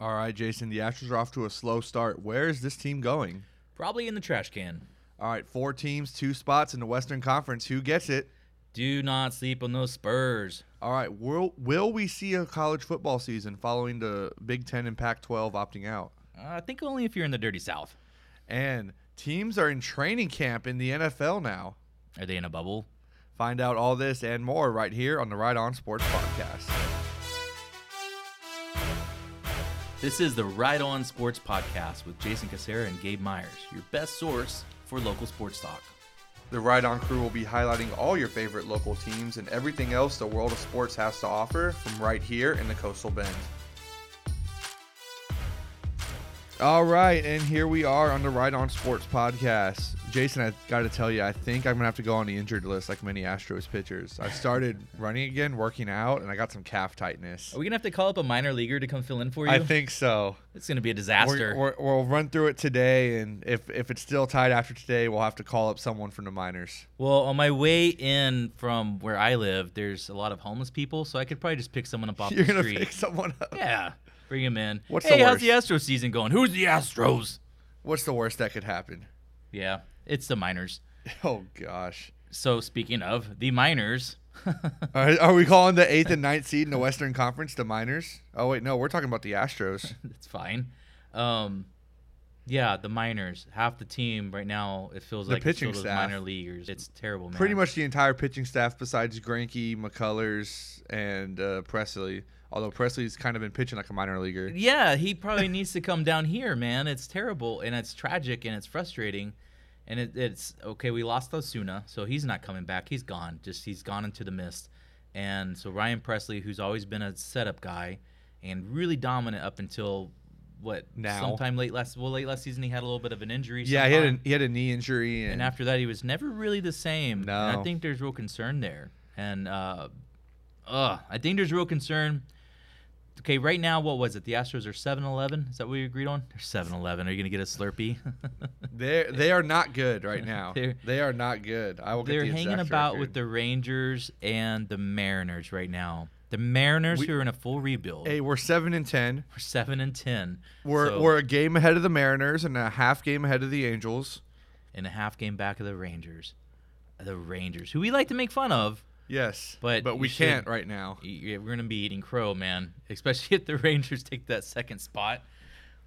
All right, Jason. The Astros are off to a slow start. Where is this team going? Probably in the trash can. All right, four teams, two spots in the Western Conference. Who gets it? Do not sleep on those Spurs. All right, will will we see a college football season following the Big Ten and Pac-12 opting out? Uh, I think only if you're in the dirty South. And teams are in training camp in the NFL now. Are they in a bubble? Find out all this and more right here on the Right On Sports Podcast. This is the Right On Sports Podcast with Jason Casera and Gabe Myers, your best source for local sports talk. The Right On crew will be highlighting all your favorite local teams and everything else the world of sports has to offer from right here in the Coastal Bend. All right, and here we are on the Right On Sports podcast. Jason, I got to tell you, I think I'm gonna have to go on the injured list like many Astros pitchers. I started running again, working out, and I got some calf tightness. Are we gonna have to call up a minor leaguer to come fill in for you? I think so. it's gonna be a disaster. We're, we're, we'll run through it today, and if if it's still tight after today, we'll have to call up someone from the minors. well, on my way in from where I live, there's a lot of homeless people, so I could probably just pick someone up off You're the gonna street. pick someone up. Yeah, bring him in. What's hey, the how's the? Astros season going? Who's the Astros? What's the worst that could happen? Yeah, it's the miners. Oh gosh. So speaking of the miners, Are, are we calling the eighth and ninth seed in the Western Conference the Miners? Oh wait, no, we're talking about the Astros. it's fine. Um, yeah, the miners. Half the team right now, it feels The like pitching staff. minor leaguers. It's terrible, man. Pretty much the entire pitching staff, besides Greinke, McCullers, and uh, Pressly. Although Pressly's kind of been pitching like a minor leaguer. Yeah, he probably needs to come down here, man. It's terrible and it's tragic and it's frustrating. And it, it's okay. We lost Osuna, so he's not coming back. He's gone. Just he's gone into the mist. And so Ryan Pressly, who's always been a setup guy and really dominant up until what Now. sometime late last well late last season he had a little bit of an injury. Yeah, he had a, he had a knee injury, and, and after that he was never really the same. And No. I think there's real concern there. And uh, uh, I think there's real concern. Okay, right now, what was it? The Astros are 7-Eleven. Is that what we agreed on? They're 7-Eleven. Are you gonna get a Slurpee? they they are not good right now. They're- they are not good. I will. Get They're the hanging about record. with the Rangers and the Mariners right now. The Mariners, We- who are in a full rebuild, Hey, we're seven and ten. We're seven and ten. We're So- we're a game ahead of the Mariners and a half game ahead of the Angels. and a half game back of the Rangers. The Rangers, who we like to make fun of, Yes, But but we should- can't right now. we're gonna be eating crow, man. Especially if the Rangers take that second spot.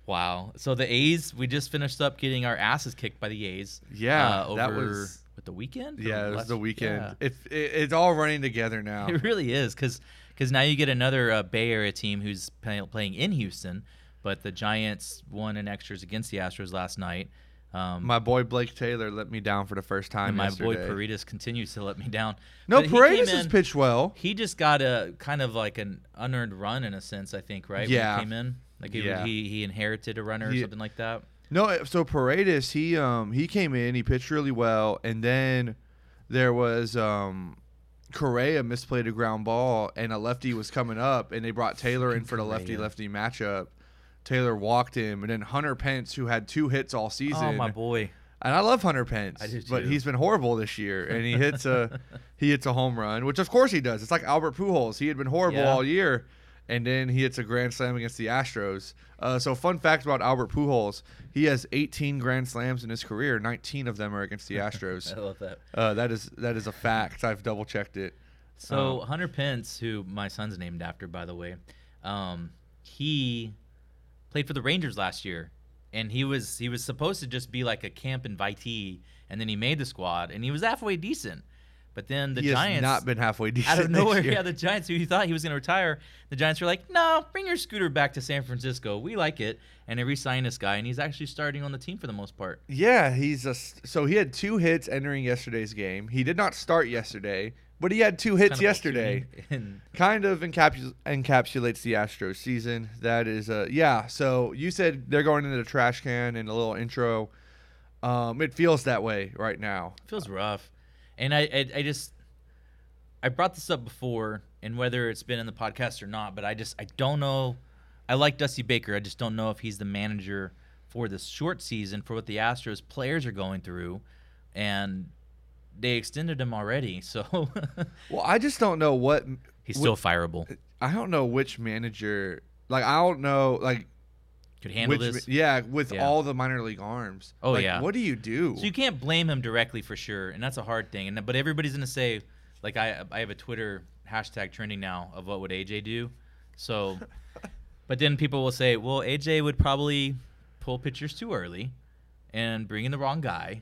Wow. So the A's, we just finished up getting our asses kicked by the A's. Yeah, uh, over that was- with the weekend. Yeah, it was the weekend. yeah. It, it it's all running together now. It really is because because now you get another uh, Bay Area team who's play, playing in Houston, but the Giants won in extras against the Astros last night. Um, My boy Blake Taylor let me down for the first time. and my boy yesterday. Paredes continues to let me down. No, But Paredes has pitched well. He just got a kind of like an unearned run in a sense, I think, right? Yeah. When he came in, like he, Yeah. he he inherited a runner or He- something like that. No, so Paredes he um he came in, he pitched really well, and then there was um Correa misplayed a ground ball, and a lefty was coming up, and they brought Taylor in for the lefty lefty matchup. Taylor walked him, and then Hunter Pence, who had two hits all season, Oh my boy! and I love Hunter Pence, I do but he's been horrible this year, and he hits a he hits a home run, which of course he does. It's like Albert Pujols; he had been horrible Yeah. all year, and then he hits a grand slam against the Astros. Uh, so, fun fact about Albert Pujols: he has 18 grand slams in his career. 19 of them are against the Astros. I love that. uh, that is that is a fact. I've double checked it. So Um, Hunter Pence, who my son's named after, by the way, um, he played for the Rangers last year, and he was he was supposed to just be like a camp invitee, and then he made the squad, and he was halfway decent. But then the he Giants, not been halfway decent out of nowhere, yeah, the Giants, who he thought he was going to retire, the Giants were like, "No, bring your scooter back to San Francisco. We like it," and they re-signed this guy, and he's actually starting on the team for the most part. Yeah, he's a so he had two hits entering yesterday's game. He did not start yesterday, but he had two hits Kind of yesterday. Kind of encaps- encapsulates the Astros season. That is, uh, yeah. So you said they're going into the trash can in a little intro. Um, it feels that way right now. It feels rough, and I, I I just I brought this up before, and whether it's been in the podcast or not, but I just I don't know. I like Dusty Baker. I just don't know if he's the manager for this short season for what the Astros players are going through, and they extended him already. So Well, I just don't know what he's still fireable. I don't know which manager. Like I don't know. Like Could handle which- this. Yeah, with Yeah. all the minor league arms. Oh, Like, yeah. What do you do? So you can't blame him directly for sure, and that's a hard thing. And but everybody's gonna say, like I I have a Twitter hashtag trending now of what would AJ do. So, but then people will say, well, AJ would probably pull pitchers too early, and bring in the wrong guy,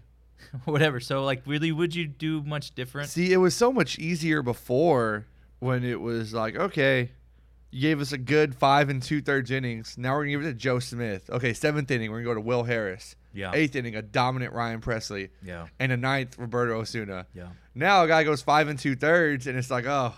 whatever. So like, really, would you do much different? See, it was so much easier before when it was like, okay, you gave us a good five and two thirds innings. Now we're gonna give it to Joe Smith. Okay, seventh inning, we're gonna go to Will Harris. Yeah. Eighth inning, a dominant Ryan Pressly. Yeah. And a ninth, Roberto Osuna. Yeah. Now a guy goes five and two thirds, and it's like, oh,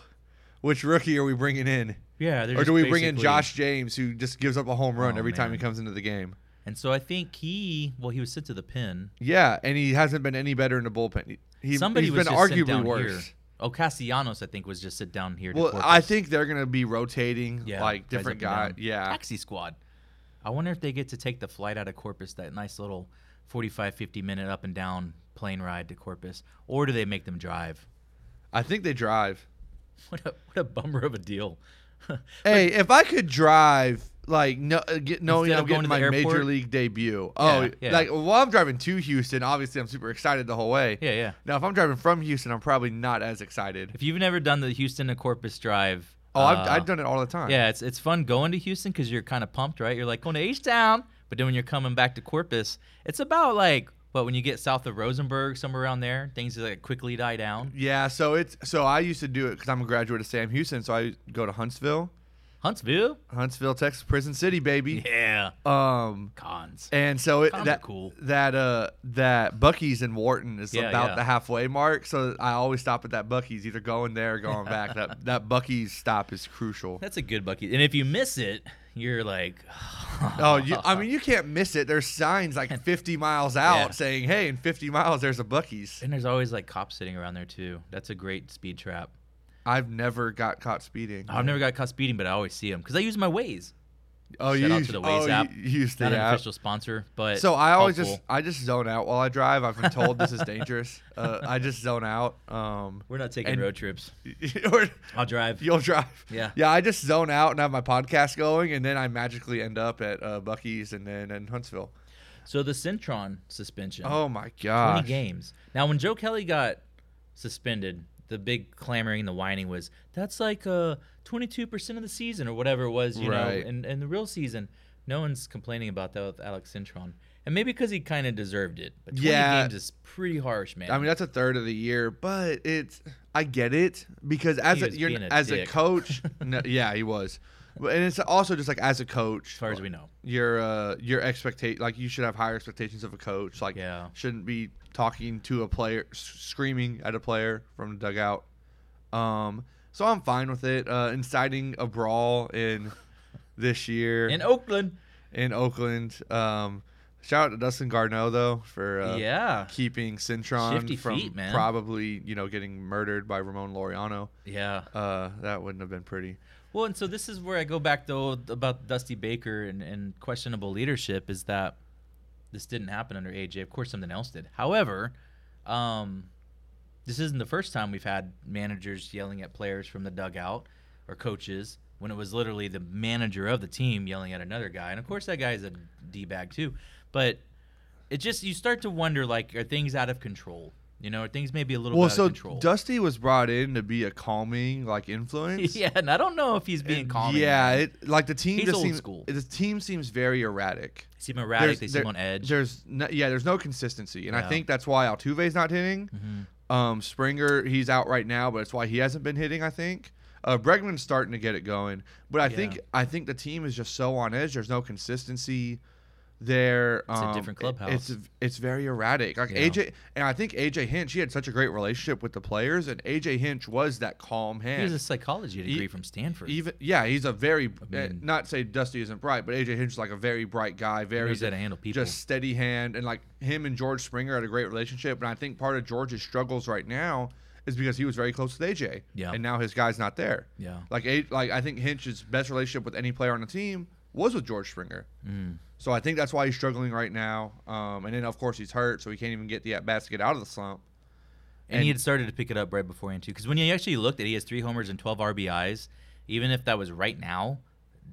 which rookie are we bringing in? Yeah. Or do we bring in Josh James, who just gives up a home run Oh, every time he comes into the game? And so I think he, well, he was sent to the pin. Yeah, and he hasn't been any better in the bullpen. He, Somebody he's was been arguably down worse. here. Oh, Castellanos, I think, was just sit down here. Well. I think they're gonna be rotating Yeah, like different guys. Yeah, Taxi squad. I wonder if they get to take the flight out of Corpus, that nice little 45, 50 minute up and down plane ride to Corpus, or do they make them drive? I think they drive. What a what a bummer of a deal. Hey, if I could drive, like no, uh, get knowing Instead I'm getting my major league debut. Oh, yeah. like while I'm driving to Houston, obviously I'm super excited the whole way. yeah, yeah. Now, if I'm driving from Houston, I'm probably not as excited. If you've never done the Houston to Corpus drive, Oh, uh, I've, I've done it all the time. Yeah, it's it's fun going to Houston because you're kind of pumped, right? You're like going to H Town, but then when you're coming back to Corpus, it's about like but when you get south of Rosenberg, somewhere around there, things like quickly die down. Yeah, so it's so I used to do it because I'm a graduate of Sam Houston, so I go to Huntsville, Huntsville, Huntsville, Texas, Prison City, baby. yeah, Um, cons. and so it Cons are that cool. that uh that Buc-ee's in Wharton is Yeah, about yeah. the halfway mark, so I always stop at that Buc-ee's, either going there or going back. that that Buc-ee's stop is crucial. That's a good bucket. And if you miss it, you're like, Oh, you, I mean, you can't miss it. There's signs like 50 miles out Yeah. saying, "Hey, in 50 miles, there's a Buc-ee's." and there's always like cops sitting around there too. That's a great speed trap. I've never got caught speeding. I've never got caught speeding, but I always see them because I use my Waze. Oh, Shout you out use, to the oh, Waze you- app. you use the Not an official sponsor, but So I always helpful. just I just zone out while I drive. I've been told this is dangerous. Uh, I just zone out. Um, we're not taking and- road trips. or I'll drive. you'll drive. Yeah. Yeah, I just zone out and have my podcast going, and then I magically end up at uh, Buc-ee's and then in Huntsville. So the Cintron suspension. Oh my 20 games. Now, when Joe Kelly got suspended, the big clamoring, and the whining was that's like uh 22% of the season or whatever it was, you Right. know, and, in the real season. No one's complaining about that with Alex Cintron. And maybe because he kind of deserved it. But 20 Yeah. games is pretty harsh, man. I mean, that's a third of the year, but it's I get it because as a you're a as a coach, no, yeah, he was. But and it's also just like as a coach, as far as we know. your uh your expectate like you should have higher expectations of a coach. Like Yeah. shouldn't be talking to a player, screaming at a player from the dugout. Um, so I'm fine with it. Uh, inciting a brawl in this year In Oakland. in Oakland. Um, shout out to Dustin Garneau though for uh, yeah. keeping Cintron from feet, probably you know getting murdered by Ramon Laureano. Yeah. Uh, that wouldn't have been pretty. Well, and so this is where I go back though about Dusty Baker and, and questionable leadership is that this didn't happen under AJ. Of course, something else did. However, um, this isn't the first time we've had managers yelling at players from the dugout or coaches when it was literally the manager of the team yelling at another guy. And of course, that guy is a d bag too. But it just you start to wonder like, are things out of control? You know, things may be a little Well, bit so out of control? Dusty was brought in to be a calming like influence. yeah, and I don't know if he's being calm. Yeah, it, like the team He's just seems school. the team seems very erratic. They seem erratic. There's- they there- seem on edge. There's no, yeah, there's no consistency, and I think that's why Altuve's not hitting. Mhm. Um, Springer, he's out right now, but it's why he hasn't been hitting. I think. Uh, Bregman's starting to get it going, but I think I think the team is just so on edge. There's no consistency there. It's a Um, different it- clubhouse. It's it's very erratic. Like Yeah. AJ, and I think AJ Hinch, he had such a great relationship with the players, and AJ Hinch was that calm hand. He has a psychology degree E- from Stanford. Even yeah, he's a very I mean- uh, not say Dusty isn't bright, but AJ Hinch is like a very bright guy, very knows how to handle people. just steady hand, and like him and George Springer had a great relationship. And I think part of George's struggles right now is because he was very close with AJ, Yeah. and now his guy's not there. yeah. Like like I think Hinch's best relationship with any player on the team was with George Springer. Mm. So I think that's why he's struggling right now. Um, and then of course he's hurt, so he can't even get the at bats to get out of the slump. And, he had started to pick it up right beforehand too. Because when you actually looked at, it, he has three homers and 12 RBIs. Even if that was right now,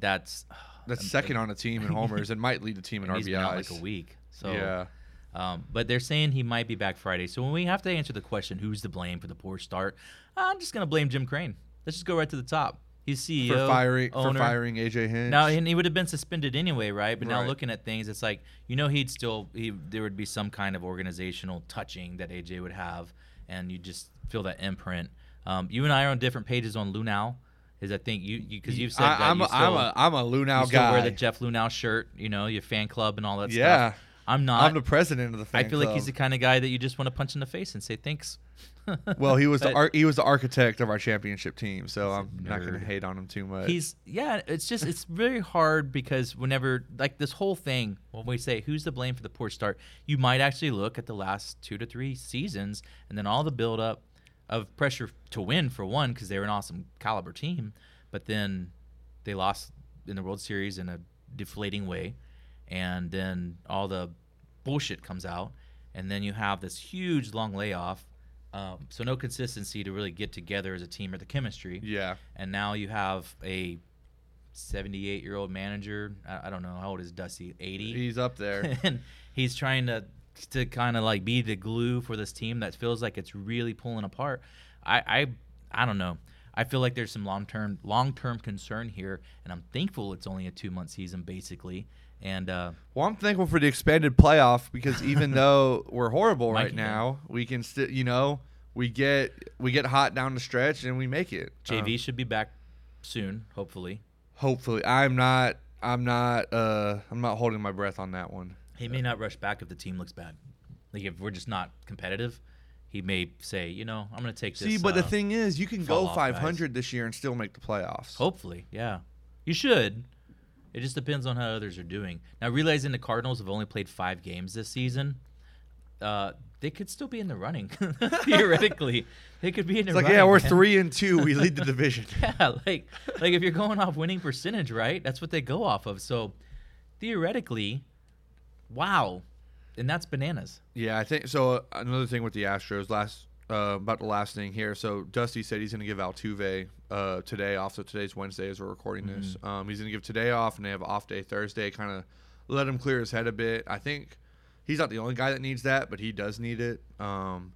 that's that's second on the team in homers and might lead the team in RBIs. like a week. So yeah, Um, but they're saying he might be back Friday. So when we have to answer the question, who's to blame for the poor start? I'm just gonna blame Jim Crane. Let's just go right to the top. He's CEO, for firing for firing AJ Hinch. Now, and he would have been suspended anyway, right? But now looking at things, it's like you know he'd still he there would be some kind of organizational touching that AJ would have, and you just feel that imprint. Um, you and I are on different pages on Luhnow. Is I think you because you've said that I, am you a, still, I'm a I'm a Luhnow you guy. wear the Jeff Luhnow shirt, you know, your fan club and all that yeah, stuff. I'm not. I'm the president of the I feel like he's the kind of guy that you just want to punch in the face and say thanks. well, he was the ar- he was the architect of our championship team, so I'm not going to hate on him too much. He's yeah. It's just it's very hard because whenever like this whole thing, when we say who's to blame for the poor start, you might actually look at the last two to three seasons and then all the build up of pressure to win for one because they were an awesome caliber team, but then they lost in the World Series in a deflating way, and then all the bullshit comes out, and then you have this huge long layoff. Um, so no consistency to really get together as a team or the chemistry yeah, and now you have a 78 year old manager. I, I don't know how old is Dusty, 80, he's up there. and he's trying to to kind of like be the glue for this team that feels like it's really pulling apart. I I, I don't know. I feel like there's some long term long term concern here, and I'm thankful it's only a two month season basically. And uh, Well, I'm thankful for the expanded playoff because even though we're horrible right Mikey, yeah. now, we can still, you know, we get we get hot down the stretch and we make it. JV Um, should be back soon, hopefully. hopefully, I'm not. I'm not. Uh, I'm not holding my breath on that one. He may not rush back if the team looks bad. Like if we're just not competitive, he may say, you know, I'm going to take this. See, but the uh, thing is, you can go off, 500 this year and still make the playoffs. Hopefully, yeah. You should. It just depends on how others are doing. Now, realizing the Cardinals have only played five games this season, uh, they could still be in the running. Theoretically, they could be in the It's like, running. yeah, we're man. three and two. We lead the division. Yeah, like like if you're going off winning percentage, right? That's what they go off of. So theoretically, wow, and that's bananas. Yeah, I think so. uh, Another thing with the Astros, last uh, about the last thing here. So Dusty said he's going to give Altuve uh, today off. So today's Wednesday as we're recording this. Um, he's going to give today off, and they have off day Thursday. Kind of let him clear his head a bit. I think he's not the only guy that needs that, but he does need it. Um,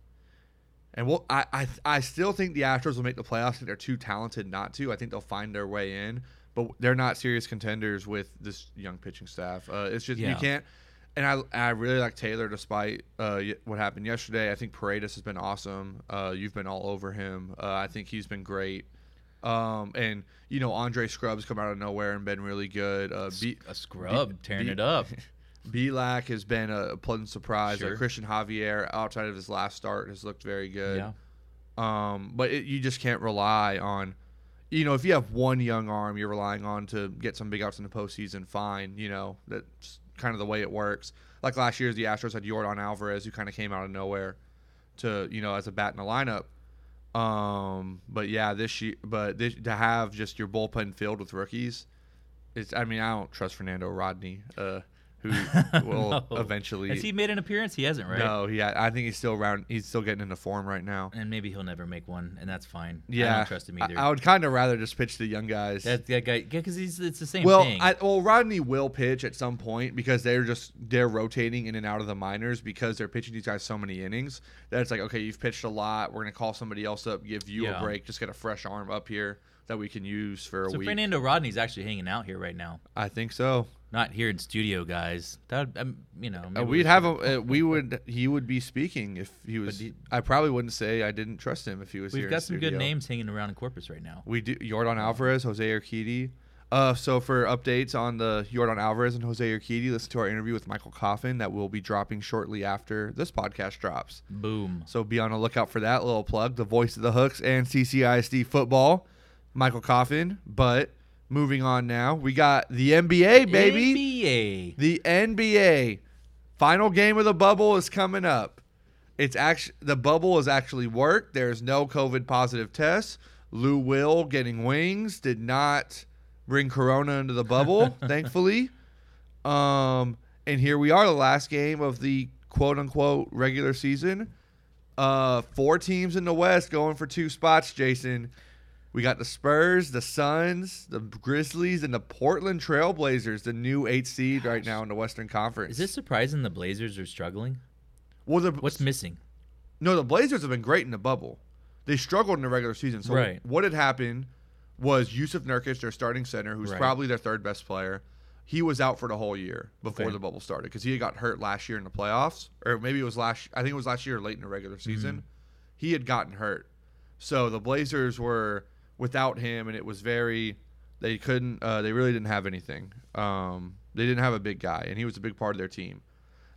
and we'll, I, I, I still think the Astros will make the playoffs. I think they're too talented not to. I think they'll find their way in, but they're not serious contenders with this young pitching staff. Uh, it's just you can't. And I, I really like Taylor despite uh, y- what happened yesterday. I think Paredes has been awesome. Uh, you've been all over him. Uh, I think he's been great. Um, and you know Andre Scrubb's come out of nowhere and been really good. Uh, B- A scrub tearing B- it up. Bielak has been a pleasant surprise. Uh, Sure. Christian Javier, outside of his last start, has looked very good. Yeah. Um, but it, you just can't rely on, you know, if you have one young arm you're relying on to get some big outs in the postseason, fine. You know, that's kind of the way it works. Like last year, the Astros had Jordan Alvarez, who kind of came out of nowhere to, you know, as a bat in the lineup. Um, but yeah, this year, but this, to have just your bullpen filled with rookies, it's. I mean, I don't trust Fernando Rodney, uh, who will No. eventually. Has he made an appearance? He hasn't, right? No, he. I think he's still around. He's still getting into form right now. And maybe he'll never make one, and that's fine. I Yeah, don't trust him I- either. I, would kind of rather just pitch the young guys. that, that guy, yeah, because he's it's the same well, thing. I, well, Rodney will pitch at some point because they're just they're rotating in and out of the minors because they're pitching these guys so many innings that it's like okay, you've pitched a lot. We're gonna call somebody else up, give you Yeah. a break, just get a fresh arm up here that we can use for a so week. Fernando Rodney's actually hanging out here right now, I think so. Not here in studio, guys. That um, you know, Uh, we'd we have a, uh, we would he would be speaking if he was. he- I probably wouldn't say I didn't trust him if he was. We've got some good names hanging around in Corpus right now. We do Jordan Alvarez, Jose Urquidy. Uh, so for updates on the Jordan Alvarez and Jose Urquidy, listen to our interview with Michael Coffin that will be dropping shortly after this podcast drops. Boom. So be on the lookout for that little plug, the voice of the hooks and CCISD football, Michael Coffin. But moving on now, we got the NBA baby. NBA. The NBA final game of the bubble is coming up. It's actually the bubble has actually worked. There's no COVID positive tests. Lou Will getting wings did not bring corona into the bubble, thankfully. Um, and here we are, the last game of the quote unquote regular season. Uh, four teams in the West going for two spots, Jason. We got the Spurs, the Suns, the Grizzlies, and the Portland Trailblazers, the new eight seed right now in the Western Conference. Is this surprising the Blazers are struggling? well? The What's missing? no, the Blazers have been great in the bubble. They struggled in the regular season. So Right. what had happened was Jusuf Nurkic, their starting center, who's Right. probably their third best player, he was out for the whole year before Okay. the bubble started because he had got hurt last year in the playoffs, or maybe it was last. I think it was last year, late in the regular season. Mm-hmm. He had gotten hurt, so the Blazers were without him, and it was very. They couldn't. Uh, they really didn't have anything. Um, they didn't have a big guy, and he was a big part of their team.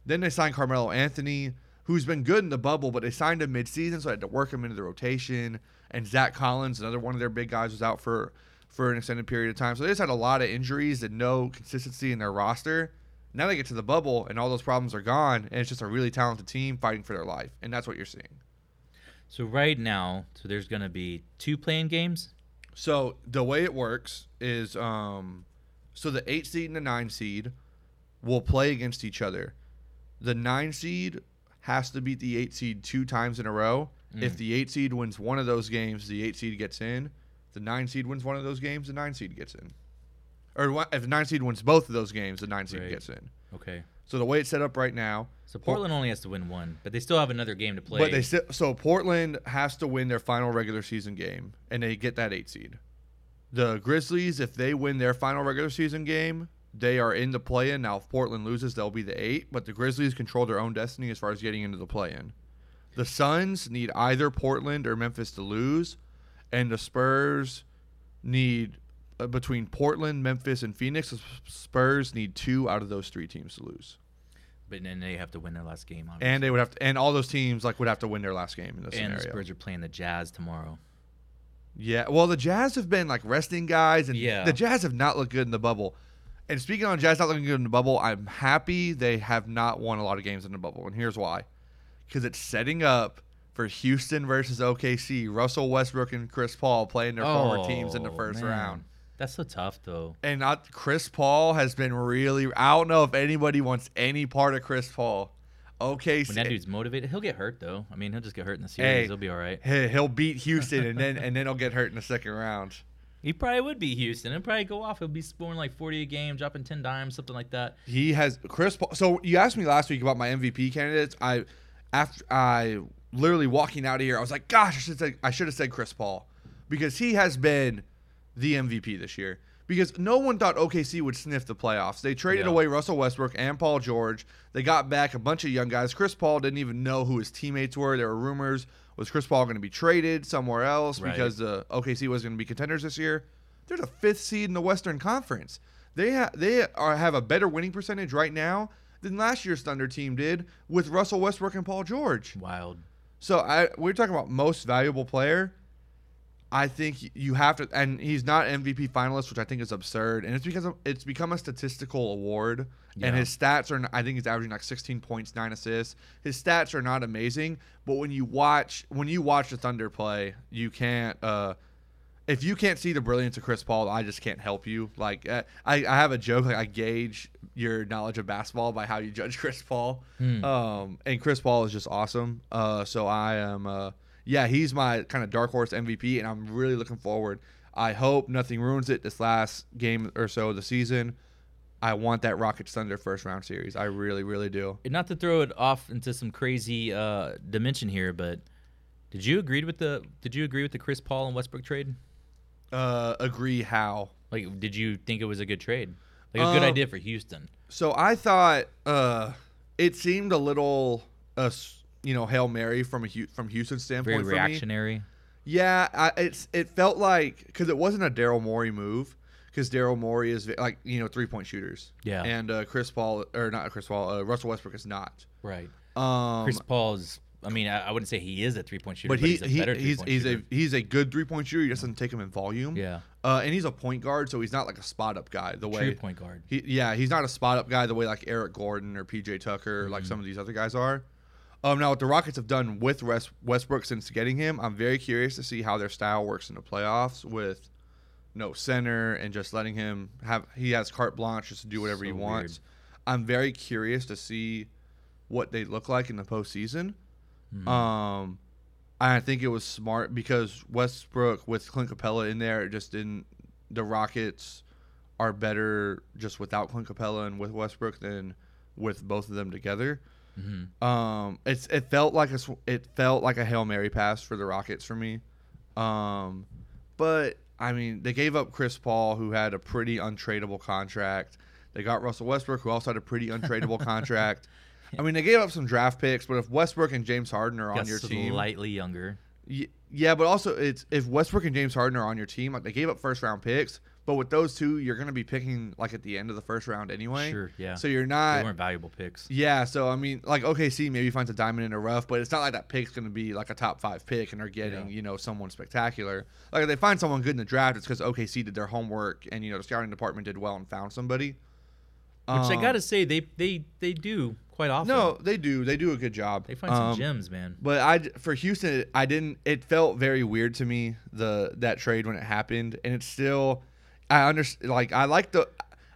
Then they signed Carmelo Anthony, who's been good in the bubble, but they signed him midseason, so I had to work him into the rotation. And Zach Collins, another one of their big guys, was out for for an extended period of time. So they just had a lot of injuries and no consistency in their roster. Now they get to the bubble, and all those problems are gone, and it's just a really talented team fighting for their life, and that's what you're seeing. So right now, so there's gonna be two playing games. So the way it works is, um, so the eight seed and the nine seed will play against each other. The nine seed has to beat the eight seed two times in a row. If the eight seed wins one of those games, the eight seed gets in. The nine seed wins one of those games, the nine seed gets in. Or if the nine seed wins both of those games, the nine seed Right. gets in. Okay. So the way it's set up right now, So Portland only has to win one, but they still have another game to play. But they still so Portland has to win their final regular season game, and they get that eight seed. The Grizzlies, if they win their final regular season game, they are in the play-in. Now, if Portland loses, they'll be the eight. But the Grizzlies control their own destiny as far as getting into the play-in. The Suns need either Portland or Memphis to lose, and the Spurs need Uh, between Portland, Memphis, and Phoenix. The Spurs need two out of those three teams to lose, but then they have to win their last game. Obviously. and they would have to, and all those teams like would have to win their last game in this and the. Spurs are playing the Jazz tomorrow. Yeah, well, the Jazz have been like resting guys, and Yeah. the Jazz have not looked good in the bubble. And speaking on Jazz not looking good in the bubble, I'm happy they have not won a lot of games in the bubble, and here's why: because it's setting up for Houston versus OKC, Russell Westbrook and Chris Paul playing their former teams in the Oh, first man. round. That's so tough, though. And not, Chris Paul has been really. I don't know if anybody wants any part of Chris Paul. Okay, When that eh dude's motivated, he'll get hurt though. I mean, he'll just get hurt in the series. Hey. He'll be all right. he- he'll beat Houston, and then and then he'll get hurt in the second round. He probably would be Houston. He'll probably go off. He'll be scoring like 40 a game, dropping 10 dimes, something like that. He has Chris Paul. So you asked me last week about my MVP candidates. I after I literally walking out of here, I was like, gosh, I should say, I should have said Chris Paul because he has been the MVP this year. Because no one thought OKC would sniff the playoffs. They traded Yeah. away Russell Westbrook and Paul George. They got back a bunch of young guys. Chris Paul didn't even know who his teammates were. There were rumors was Chris Paul going to be traded somewhere else Right. because uh, the OKC was going to be contenders this year. They're the fifth seed in the Western Conference. They ha- they are have a better winning percentage right now than last year's Thunder team did with Russell Westbrook and Paul George. Wild. So I we're talking about most valuable player. I think you have to, and he's not MVP finalist, which I think is absurd. And it's because of, it's become a statistical award, Yeah. and his stats are. I think he's averaging like 16 points, nine assists. His stats are not amazing, but when you watch when you watch the Thunder play, you can't. uh if you can't see the brilliance of Chris Paul, I just can't help you. Like uh, I, I have a joke, like I gauge your knowledge of basketball by how you judge Chris Paul. Hmm. Um, and Chris Paul is just awesome. Uh, so I am, uh, yeah, he's my kind of dark horse MVP, and I'm really looking forward. I hope nothing ruins it this last game or so of the season. I want that Rockets Thunder first round series. I really, really do. And not to throw it off into some crazy uh, dimension here, but did you agree with the did you agree with the Chris Paul and Westbrook trade? Uh, agree how? Like, did you think it was a good trade? Like a good Um, idea for Houston. So I thought uh, it seemed a little, uh, you know, hail mary from a from Houston's standpoint. Very for me. reactionary. Yeah, I, it's it felt like because it wasn't a Daryl Morey move because Daryl Morey is like you know three point shooters. Yeah. and uh, Chris Paul or not Chris Paul, uh, Russell Westbrook is not. Right. Um, Chris Paul's. I mean, I, I wouldn't say he is a three point shooter, but but, he, he's a he he's he's a he's a good three point shooter. He just doesn't take him in volume. yeah, Uh, and he's a point guard, so he's not like a spot up guy. The true way point guard. He, yeah, he's not a spot up guy the way like Eric Gordon or PJ Tucker, like Mm-hmm. some of these other guys are. Um, now what the Rockets have done with West, Westbrook since getting him, I'm very curious to see how their style works in the playoffs with no center and just letting him have he has carte blanche just to do whatever he So wants. I'm very curious to see what they look like in the postseason. Mhm. Um, I think it was smart because Westbrook with Clint Capela in there, it just didn't. The Rockets are better just without Clint Capela and with Westbrook than with both of them together. Mm-hmm. Um, it's it felt like a sw- it felt like a hail mary pass for the Rockets for me. Um, but I mean, they gave up Chris Paul, who had a pretty untradeable contract. They got Russell Westbrook, who also had a pretty untradeable contract. I mean, they gave up some draft picks, but if Westbrook and James Harden are on Got your team, slightly younger. Y- Yeah, but also it's if Westbrook and James Harden are on your team, like they gave up first round picks, but with those two, you're gonna be picking like at the end of the first round anyway. Sure, yeah. So you're not. they weren't valuable picks. Yeah, so I mean, like OKC maybe finds a diamond in the rough, but it's not like that pick's gonna be like a top five pick and they're getting Yeah. you know someone spectacular. Like if they find someone good in the draft, it's because OKC did their homework and you know the scouting department did well and found somebody. Which I Um, gotta say, they they they do quite often. No, they do. They do a good job. they find some Um, gems, man. But I for Houston, I didn't. It felt very weird to me the that trade when it happened, and it's still. I understand. Like I like the.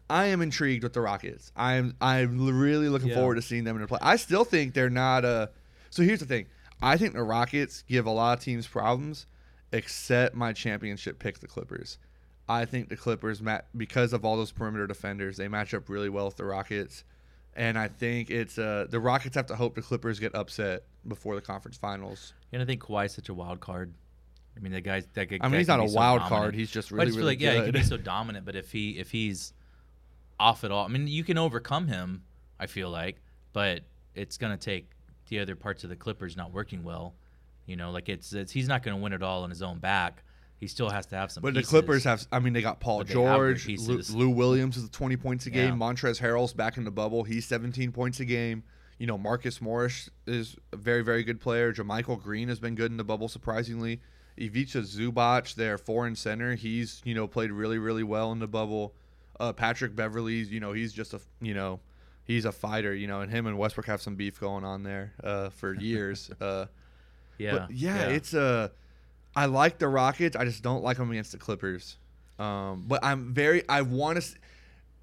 I am intrigued with the Rockets. I'm I'm really looking Yeah. forward to seeing them in a play. I still think they're not a. So here's the thing. I think the Rockets give a lot of teams problems, except my championship pick, the Clippers. I think the Clippers, ma- because of all those perimeter defenders, they match up really well with the Rockets. And I think it's uh, the Rockets have to hope the Clippers get upset before the conference finals. And I think Kawhi's such a wild card. I mean, that guy's that guy. I mean, he's not a so wild card. He's just I really, just feel really like yeah, he can be so dominant. But if he if he's off at all, I mean, you can overcome him. I feel like, but it's gonna take the other parts of the Clippers not working well. You know, like it's, it's he's not gonna win it all on his own back. He still has to have some. but the. Clippers have. I mean, they got Paul But they have their George, Lou. Lou Williams is 20 points a game. Yeah. Montrezl Harrell's back in the bubble. He's 17 points a game. You know, Marcus Morris is a very, very good player. JaMychal Green has been good in the bubble, surprisingly. Ivica Zubac, their foreign center, he's you know played really, really well in the bubble. Uh, Patrick Beverley's, you know, he's just a you know, he's a fighter. You know, and him and Westbrook have some beef going on there uh, for years. uh, Yeah, but yeah, it's Uh, I like the Rockets. I just don't like them against the Clippers. Um, but I'm very. I want to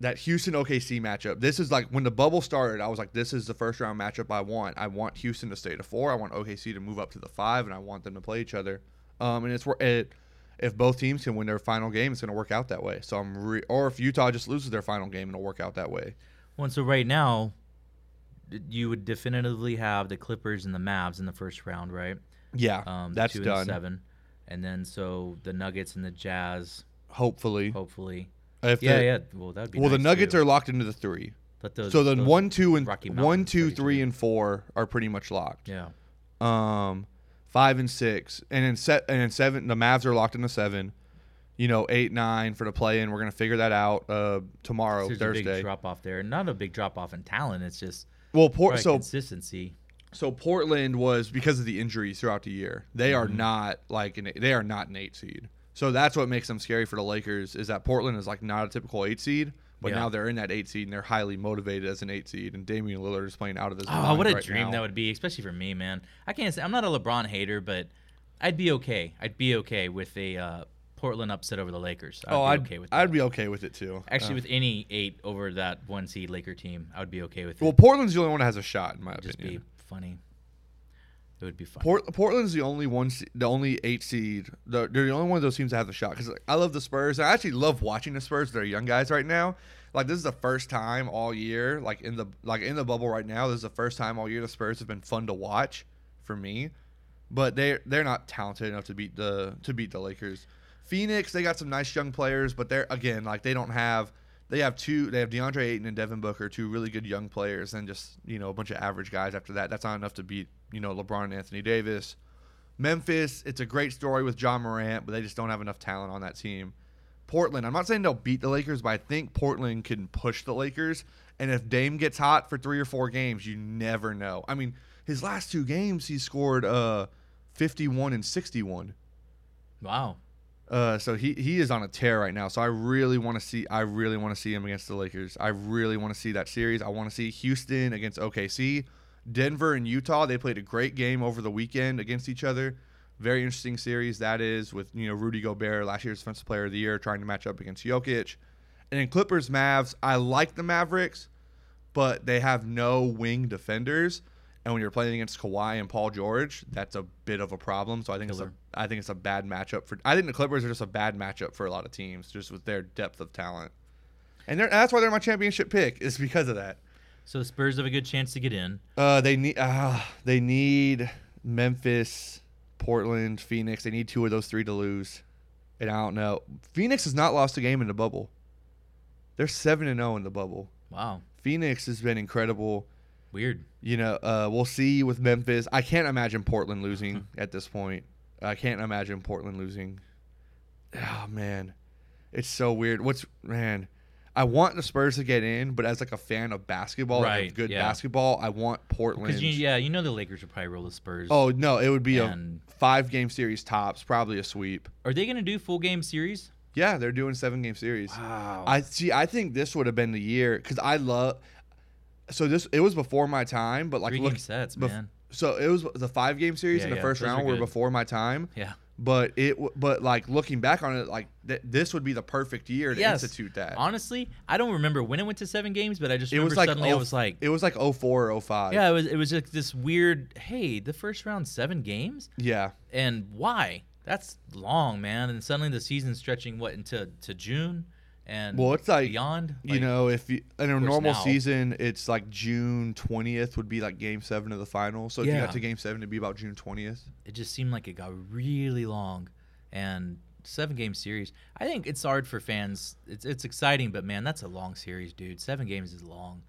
that Houston OKC matchup. This is like when the bubble started. I was like, this is the first round matchup I want. I want Houston to stay to four. I want OKC to move up to the five, and I want them to play each other. Um, and it's it. If both teams can win their final game, it's going to work out that way. So I'm, re- or if Utah just loses their final game, it'll work out that way. Well, so right now, you would definitively have the Clippers and the Mavs in the first round, right? Yeah, Um, that's two done. And seven, and then so the Nuggets and the Jazz, Hopefully, hopefully. if Yeah, yeah. Well, that'd be Well, the Nuggets too. are locked into the three. Those, so then one, two, and Rocky one, two, three, and four are pretty much locked. Yeah. Um, five and six, and then set and then seven. The Mavs are locked into seven. You know, eight, nine for the play in. We're gonna figure that out uh, tomorrow, There's a Thursday. big drop off there. Not a big drop off in talent. It's just well, Port. So consistency. so Portland was because of the injuries throughout the year. They are Mhm. not like an they are not an eight seed. So that's what makes them scary for the Lakers is that Portland is like not a typical eight seed, but Yeah. now they're in that eight seed and they're highly motivated as an eight seed. And Damian Lillard is playing out of his Oh, what a right dream now. that would be, especially for me, man. I can't say I'm not a LeBron hater, but I'd be okay. I'd be okay with a uh, Portland upset over the Lakers. I'd oh, be I'd okay with that. I'd be okay with it too. Actually, Uh, with any eight over that one seed Laker team, I would be okay with it. well, Portland's the only one that has a shot in my It'd just be funny. It would be fun. Port, Portland's the only one, the only eight seed. The, they're the only one of those teams that have the shot. Because I love the Spurs. I actually love watching the Spurs. They're young guys right now. Like this is the first time all year, like in the like in the bubble right now. This is the first time all year the Spurs have been fun to watch for me. But they they're not talented enough to beat the to beat the Lakers. Phoenix, they got some nice young players, but they're again like they don't have. They have two. They have DeAndre Ayton and Devin Booker, two really good young players, and just you know a bunch of average guys after that. That's not enough to beat you know LeBron and Anthony Davis. Memphis, it's a great story with Ja Morant, but they just don't have enough talent on that team. Portland, I'm not saying they'll beat the Lakers, but I think Portland can push the Lakers. And if Dame gets hot for three or four games, you never know. I mean, his last two games, he scored uh, 51 and 61. wow. Uh, so he he is on a tear right now. So I really want to see I really want to see him against the Lakers. I really want to see that series. I want to see Houston against OKC, Denver and Utah. They played a great game over the weekend against each other. Very interesting series that is with you know Rudy Gobert, last year's Defensive Player of the Year, trying to match up against Jokic. And then Clippers Mavs. I like the Mavericks, but they have no wing defenders. And when you're playing against Kawhi and Paul George, that's a bit of a problem. So I think it's a Killer. I think it's a bad matchup for. I think the Clippers are just a bad matchup for a lot of teams, just with their depth of talent. And they're, that's why they're my championship pick is because of that. So the Spurs have a good chance to get in. Uh, they need uh, they need Memphis, Portland, Phoenix. They need two of those three to lose. And I don't know. Phoenix has not lost a game in the bubble. They're seven and zero in the bubble. Wow, Phoenix has been incredible. Weird. You know, uh, we'll see with Memphis. I can't imagine Portland losing at this point. I can't imagine Portland losing. Oh man, it's so weird. What's man? I want the Spurs to get in, but as like a fan of basketball, like Right, good yeah. basketball, I want Portland. Because yeah, you know the Lakers would probably roll the Spurs. Oh no, it would be And- a five game series tops, probably a sweep. are they gonna do full game series? Yeah, they're doing seven game series. Wow. I see. I think this would have been the year because I love. So this it was before my time, but like Three look, sets, bef- man. so it was the five game series Yeah, in the yeah, first round were before my time. Yeah. But it, but like looking back on it, like th- this would be the perfect year to Yes. institute that. Honestly, I don't remember when it went to seven games, but I just it remember was like suddenly I oh- was like, it was like 04 or 05. yeah, it was it was just this weird. Hey, the first round seven games, yeah. and why? That's long, man. And suddenly the season's stretching what into to June, and Well, it's like beyond. you know, if you, in a normal now- season, it's like June 20th would be like game seven of the final. So if you got to game seven, it'd be about June 20th. it just seemed like it got really long, and seven game series. I think it's hard for fans. It's it's exciting, but man, that's a long series, dude. Seven games is long.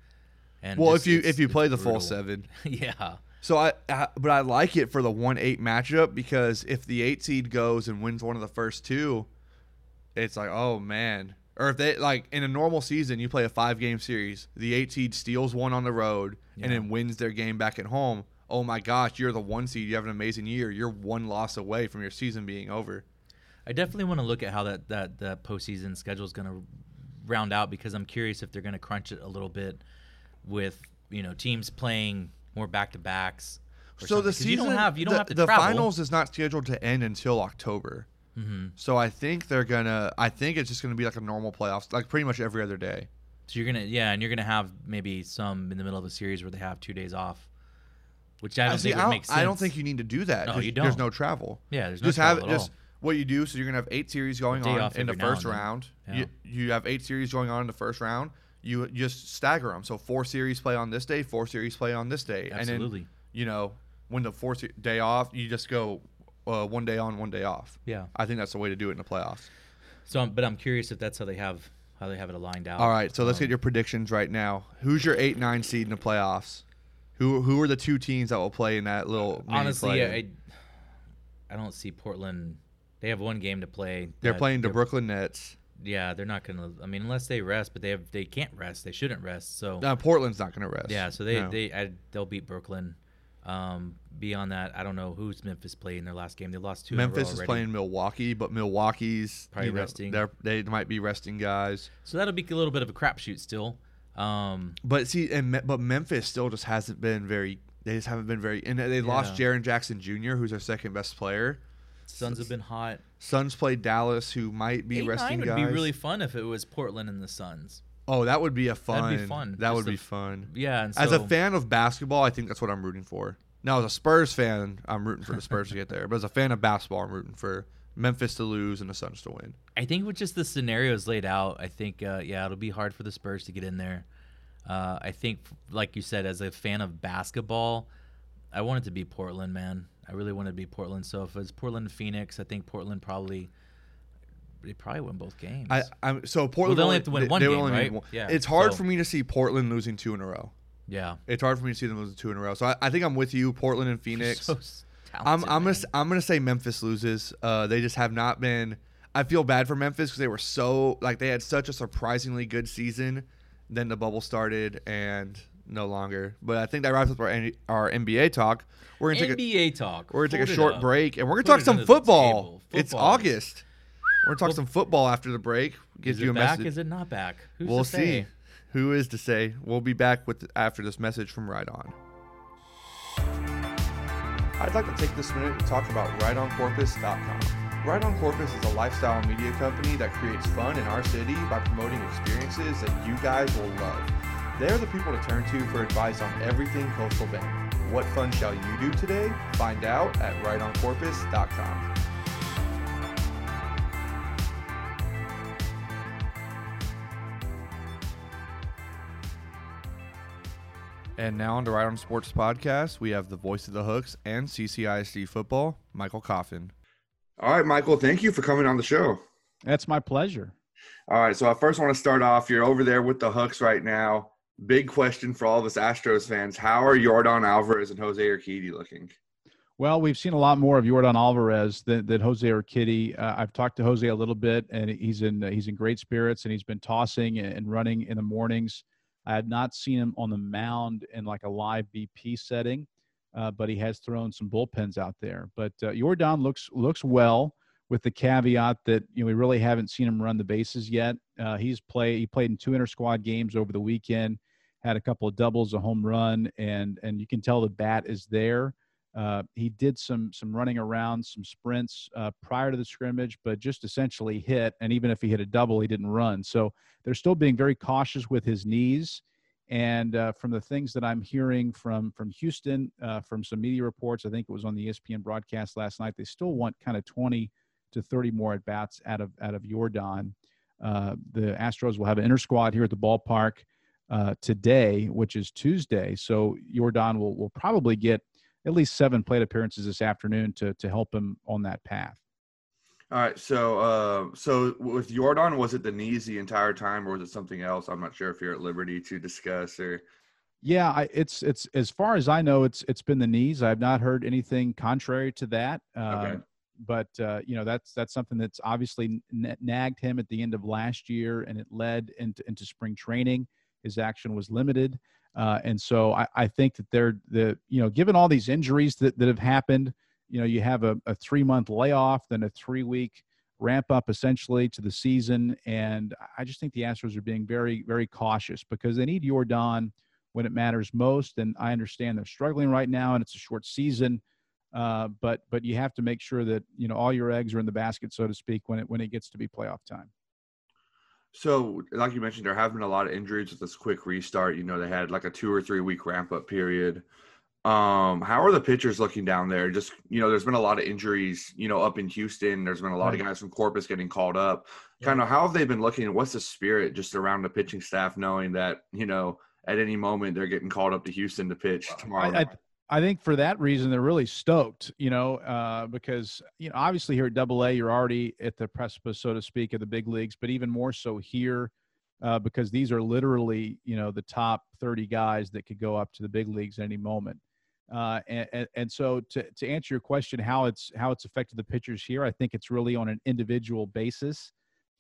And Well, just- if you if you play the full seven, yeah. so I, I but I like it for the one eight matchup because if the eight seed goes and wins one of the first two, it's like oh man. Or if they like in a normal season, you play a five game series, the eight seed steals one on the road and then wins their game back at home. Oh my gosh, you're the one seed. You have an amazing year. You're one loss away from your season being over. I definitely want to look at how that that that postseason schedule is going to round out because I'm curious if they're going to crunch it a little bit with you know teams playing more back to backs. So the season you don't have you don't the, have to the travel. finals is not scheduled to end until October. Hmm So I think they're gonna. I think it's just gonna be like a normal playoffs, like pretty much every other day. So you're gonna yeah, and you're gonna have maybe some in the middle of a series where they have two days off, which I don't See, think I would don't, make sense. I don't think you need to do that. No, you There's don't. There's no travel. Yeah, there's no just have travel at just all. what you do. So you're gonna have eight series going on in the first round. Yeah. You you have eight series going on in the first round. You just stagger them. So four series play on this day, four series play on this day, Absolutely. and then you know when the fourth day off, you just go uh, one day on, one day off. Yeah. I think that's the way to do it in the playoffs. So, I'm- but I'm curious if that's how they have how they have it aligned out. All right, so let's Um, get your predictions right now. Who's your eight nine seed in the playoffs? Who who are the two teams that will play in that little? honestly? I, I don't see Portland. They have one game to play. they're that playing the Brooklyn Nets. Yeah, they're not gonna. I mean, unless they rest, but they have they can't rest. They shouldn't rest. So Uh, Portland's not going to rest. yeah, so they No. they I, they'll beat Brooklyn. Um, beyond that, I don't know who's Memphis played in their last game. They lost two. in a row Memphis is playing Milwaukee, but Milwaukee's Probably you know, resting. They're, might be resting guys. So that'll be a little bit of a crapshoot still. Um, But see, and but Memphis still just hasn't been very. They just haven't been very. And they lost Yeah. Jaren Jackson Jr., who's their second best player. Suns have been hot. Suns played Dallas, who might be Eight resting nine would guys. be really fun if it was Portland and the Suns. Oh, that would be a fun. That'd be fun. That Just would be fun. Yeah, and As a fan of basketball, I think that's what I'm rooting for. Now, as a Spurs fan, I'm rooting for the Spurs to get there. But as a fan of basketball, I'm rooting for Memphis to lose and the Suns to win. I think with just the scenarios laid out, I think uh, yeah, it'll be hard for the Spurs to get in there. Uh, I think, like you said, as a fan of basketball, I want it to be Portland, man. I really want it to be Portland. So if it's Portland Phoenix, I think Portland probably they probably win both games. I, I'm so Portland. they only have to win they- one they game, right? one. Yeah, It's hard so- for me to see Portland losing two in a row. yeah, It's hard for me to see them losing two in a row. So I, I think I'm with you, Portland and Phoenix. So s- I'm I'm gonna man. I'm gonna say Memphis loses. Uh, they just have not been. I feel bad for Memphis because they were so like they had such a surprisingly good season. Then the bubble started and no longer. But I think that wraps up our our NBA talk. We're gonna take a NBA talk. we're gonna take a short up. break and we're gonna Put talk some the football. It's Football. August. We're gonna talk some football after the break. Give Is you it a back? message. Is it not back? Who's we'll to say? see. Who is to say? We'll be back with after this message from Right On. I'd like to take this minute to talk about RightOnCorpus.com. Right On Corpus is a lifestyle media company that creates fun in our city by promoting experiences that you guys will love. They're the people to turn to for advice on everything Coastal Bend. What fun shall you do today? Find out at rightoncorpus.com. And now on the Right on Sports Podcast, we have the voice of the Hooks and CCISD football, Michael Coffin. All right, Michael, thank you for coming on the show. That's my pleasure. All right, so I first want to start off. You're over there with the Hooks right now. Big question for all of us Astros fans: How are Yordan Alvarez and Jose Urquidy looking? Well, we've seen a lot more of Yordan Alvarez than, than Jose Urquidy. Uh, I've talked to Jose a little bit, and he's in uh, he's in great spirits, and he's been tossing and running in the mornings. I had not seen him on the mound in like a live BP setting, uh, but he has thrown some bullpens out there. But uh, Yordan looks looks well, with the caveat that you know we really haven't seen him run the bases yet. Uh, he's play he played in two inter squad games over the weekend, had a couple of doubles, a home run, and and you can tell the bat is there. Uh, he did some some running around, some sprints uh, prior to the scrimmage, but just essentially hit. And even if he hit a double, he didn't run. So they're still being very cautious with his knees. And uh, from the things that I'm hearing from from Houston, uh, from some media reports, I think it was on the ESPN broadcast last night. They still want kind of 20 to 30 more at bats out of out of Yordan. Uh, the Astros will have an inter squad here at the ballpark uh, today, which is Tuesday. So Yordan will will probably get at least seven plate appearances this afternoon to to help him on that path. All right. So, uh, so with Yordan, was it the knees the entire time, or was it something else? I'm not sure if you're at liberty to discuss or. Yeah, I, it's it's as far as I know, it's it's been the knees. I've not heard anything contrary to that. Um, okay. But uh, you know that's that's something that's obviously n- nagged him at the end of last year, and it led into into spring training. His action was limited, uh, and so I, I think that they're the you know given all these injuries that that have happened you know you have a, a three month layoff then a three week ramp up essentially to the season and i just think the astros are being very very cautious because they need yordan when it matters most and i understand they're struggling right now and it's a short season uh, but but you have to make sure that you know all your eggs are in the basket so to speak when it when it gets to be playoff time so, like you mentioned, there have been a lot of injuries with this quick restart. You know, they had like a two or three week ramp up period. Um, how are the pitchers looking down there? Just you know, there's been a lot of injuries. You know, up in Houston, there's been a lot right. of guys from Corpus getting called up. Yeah. Kind of how have they been looking? What's the spirit just around the pitching staff, knowing that you know at any moment they're getting called up to Houston to pitch tomorrow? I, I, I think for that reason they're really stoked. You know, uh, because you know obviously here at Double A you're already at the precipice, so to speak, of the big leagues, but even more so here. Uh, because these are literally, you know, the top 30 guys that could go up to the big leagues at any moment. Uh, and, and so to, to answer your question, how it's how it's affected the pitchers here, I think it's really on an individual basis,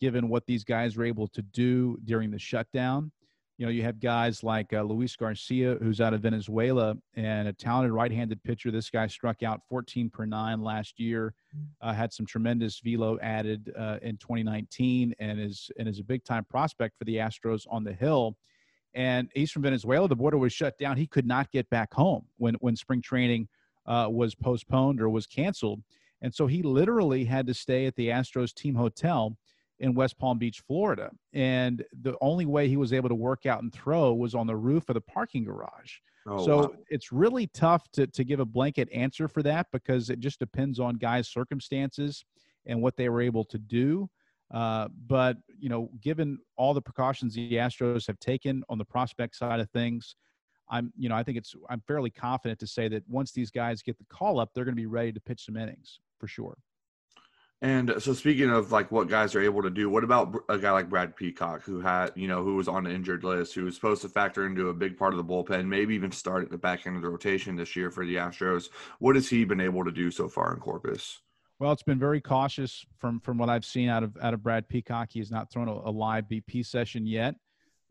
given what these guys were able to do during the shutdown. You know, you have guys like uh, Luis Garcia, who's out of Venezuela and a talented right-handed pitcher. This guy struck out 14 per nine last year, uh, had some tremendous velo added uh, in 2019, and is and is a big-time prospect for the Astros on the hill and he's from Venezuela. The border was shut down. He could not get back home when when spring training uh, was postponed or was canceled, and so he literally had to stay at the Astros team hotel in West Palm Beach, Florida. And the only way he was able to work out and throw was on the roof of the parking garage. Oh, so wow. it's really tough to, to give a blanket answer for that because it just depends on guys' circumstances and what they were able to do. Uh, but you know, given all the precautions the Astros have taken on the prospect side of things, I'm you know I think it's I'm fairly confident to say that once these guys get the call up, they're going to be ready to pitch some innings for sure. And so speaking of like what guys are able to do, what about a guy like Brad Peacock who had, you know, who was on the injured list, who was supposed to factor into a big part of the bullpen, maybe even start at the back end of the rotation this year for the Astros. What has he been able to do so far in Corpus? Well, it's been very cautious from from what I've seen out of out of Brad Peacock. He has not thrown a, a live BP session yet,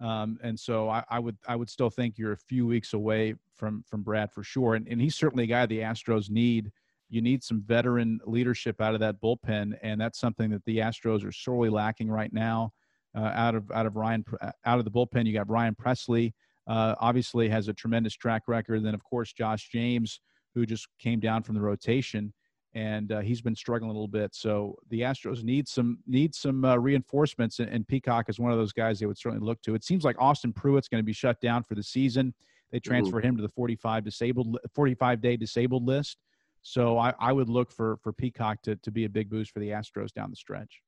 um, and so I, I, would I would still think you're a few weeks away from from Brad for sure. And, and he's certainly a guy the Astros need. You need some veteran leadership out of that bullpen, and that's something that the Astros are sorely lacking right now. Uh, out of out of Ryan out of the bullpen, you got Ryan Pressly. Uh, obviously has a tremendous track record. And then of course Josh James, who just came down from the rotation and uh, he's been struggling a little bit. So the Astros need some need some uh, reinforcements, and, and, Peacock is one of those guys they would certainly look to. It seems like Austin Pruitt's going to be shut down for the season. They transfer Ooh. him to the 45 disabled 45 day disabled list. So I, I would look for for Peacock to to be a big boost for the Astros down the stretch.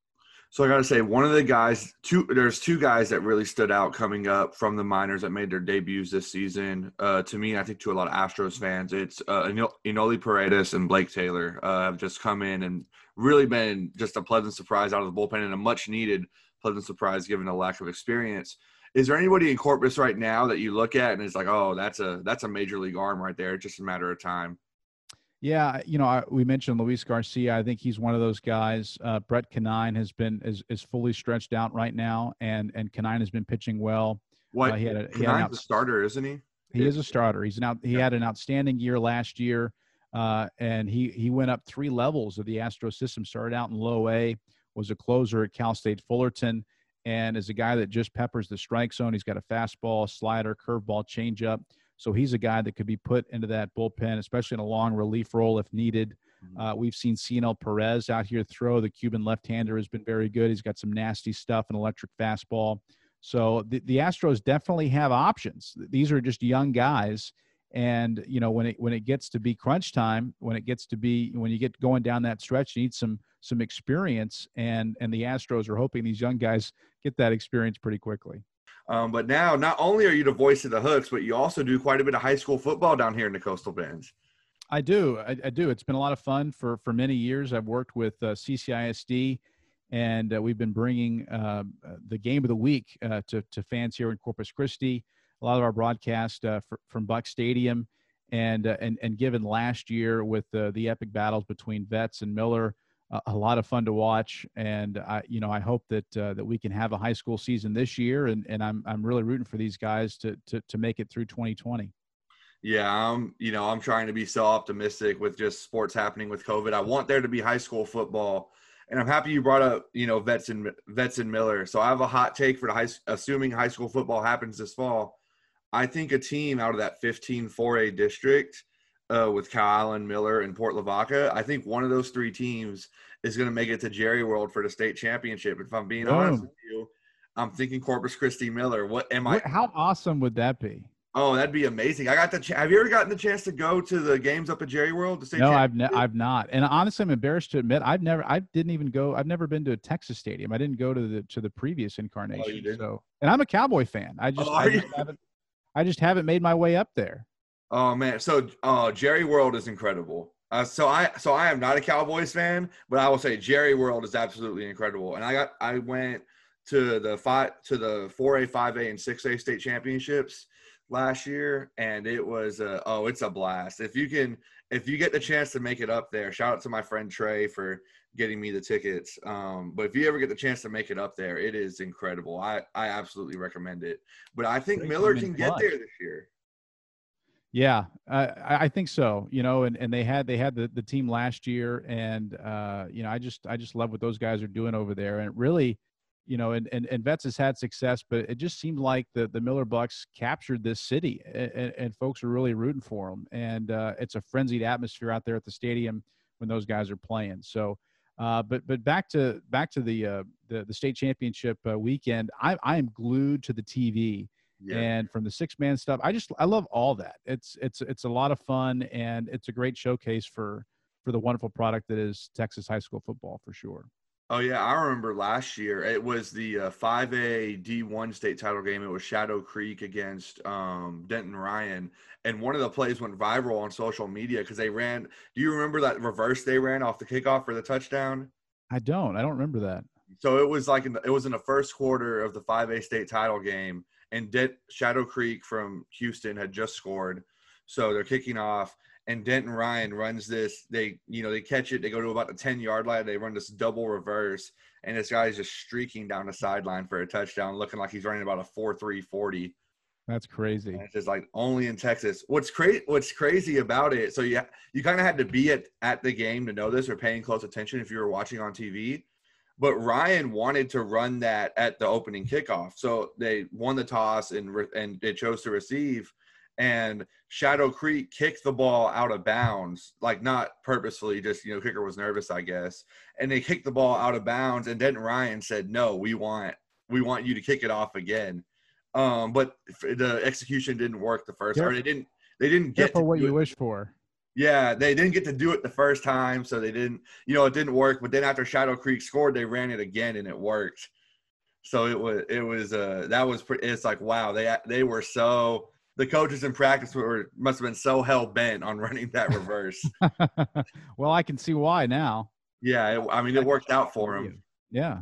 So I got to say, one of the guys, two, there's two guys that really stood out coming up from the minors that made their debuts this season. Uh, to me, I think to a lot of Astros fans, it's uh, Enoli Paredes and Blake Taylor uh, have just come in and really been just a pleasant surprise out of the bullpen and a much needed pleasant surprise given the lack of experience. Is there anybody in Corpus right now that you look at and it's like, oh, that's a that's a major league arm right there? It's just a matter of time. Yeah, you know, I, we mentioned Luis Garcia. I think he's one of those guys. Uh, Brett Conine has been is, is fully stretched out right now, and and Conine has been pitching well. What uh, he had a, he had a starter, isn't he? He is a starter. He's an out. He yeah. had an outstanding year last year, uh, and he he went up three levels of the Astro system. Started out in low A, was a closer at Cal State Fullerton, and is a guy that just peppers the strike zone. He's got a fastball, slider, curveball, changeup. So he's a guy that could be put into that bullpen, especially in a long relief role if needed. Mm-hmm. Uh, we've seen Cionel Perez out here throw. The Cuban left-hander has been very good. He's got some nasty stuff, an electric fastball. So the, the Astros definitely have options. These are just young guys, and you know when it when it gets to be crunch time, when it gets to be when you get going down that stretch, you need some some experience, and and the Astros are hoping these young guys get that experience pretty quickly. Um, but now, not only are you the voice of the Hooks, but you also do quite a bit of high school football down here in the Coastal Bends. I do. I, I do. It's been a lot of fun for for many years. I've worked with uh, CCISD, and uh, we've been bringing uh, the game of the week uh, to to fans here in Corpus Christi. A lot of our broadcast uh, for, from Buc Stadium, and uh, and and given last year with the epic battles between Vets and Miller a lot of fun to watch. And I, you know, I hope that uh, that we can have a high school season this year. And, and I'm I'm really rooting for these guys to to to make it through 2020. Yeah, I'm you know I'm trying to be so optimistic with just sports happening with COVID. I want there to be high school football, and I'm happy you brought up you know vets and vets and Miller. So I have a hot take for the high assuming high school football happens this fall. I think a team out of that 15 4A district uh, with Kyle and Miller, and Port Lavaca. I think one of those three teams is going to make it to Jerry World for the state championship. If I'm being honest with you, I'm thinking Corpus Christi Miller. What am I? How awesome would that be? Oh, that'd be amazing. I got the. Ch- Have you ever gotten the chance to go to the games up at Jerry World? No, I've ne- I've not. And honestly, I'm embarrassed to admit I've never. I didn't even go. I've never been to a Texas stadium. I didn't go to the to the previous incarnation. Oh, so, and I'm a Cowboy fan. I just, oh, I just haven't. I just haven't made my way up there. Oh man, so uh, Jerry World is incredible. Uh, so I so I am not a Cowboys fan, but I will say Jerry World is absolutely incredible. And I got I went to the five to the four A, five A, and six A state championships last year, and it was a, oh it's a blast. If you can if you get the chance to make it up there, shout out to my friend Trey for getting me the tickets. Um, but if you ever get the chance to make it up there, it is incredible. I I absolutely recommend it. But I think Miller can get there this year. Yeah, I, I think so. You know, and, and they had they had the, the team last year, and uh, you know, I just I just love what those guys are doing over there, and really, you know, and, and, and Vets has had success, but it just seemed like the the Miller Bucks captured this city, and, and folks are really rooting for them, and uh, it's a frenzied atmosphere out there at the stadium when those guys are playing. So. Uh, but but back to back to the uh, the, the state championship uh, weekend. I I am glued to the TV yeah. and from the six man stuff. I just I love all that. It's it's it's a lot of fun and it's a great showcase for for the wonderful product that is Texas high school football for sure. Oh yeah, I remember last year it was the uh, 5A D1 state title game. It was Shadow Creek against um, Denton Ryan, and one of the plays went viral on social media because they ran. Do you remember that reverse they ran off the kickoff for the touchdown? I don't. I don't remember that. So it was like in the, it was in the first quarter of the 5A state title game, and De- Shadow Creek from Houston had just scored. So they're kicking off, and Denton Ryan runs this. They, you know, they catch it. They go to about the 10 yard line. They run this double reverse, and this guy's just streaking down the sideline for a touchdown, looking like he's running about a 4 3 40. That's crazy. And it's just like only in Texas. What's crazy? What's crazy about it? So you you kind of had to be at at the game to know this or paying close attention if you were watching on TV. But Ryan wanted to run that at the opening kickoff, so they won the toss and re- and they chose to receive. and Shadow Creek kicked the ball out of bounds, like not purposefully, just you know, kicker was nervous, I guess, and they kicked the ball out of bounds, and then Ryan said, "No, we want we want you to kick it off again." Um, but the execution didn't work the first, or they didn't they didn't get for what you it. wish for. Yeah, they didn't get to do it the first time, so they didn't, you know, it didn't work. But then after Shadow Creek scored, they ran it again and it worked. So it was, it was, uh, that was pretty. It's like wow, they they were so the coaches in practice were must have been so hell bent on running that reverse. well, I can see why now. Yeah, it, I mean, it worked out for them. Yeah.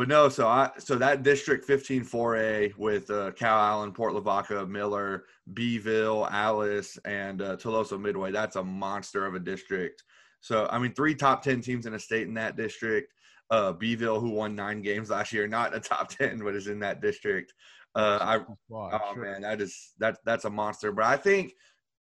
But no, so I so that district 15 4A with uh, Calallen, Port Lavaca, Miller, Beeville, Alice, and uh, Tuloso Midway. That's a monster of a district. So I mean, three top 10 teams in a state in that district. Uh, Beeville, who won nine games last year, not a top 10, but is in that district. Uh, I oh man, that is that that's a monster. But I think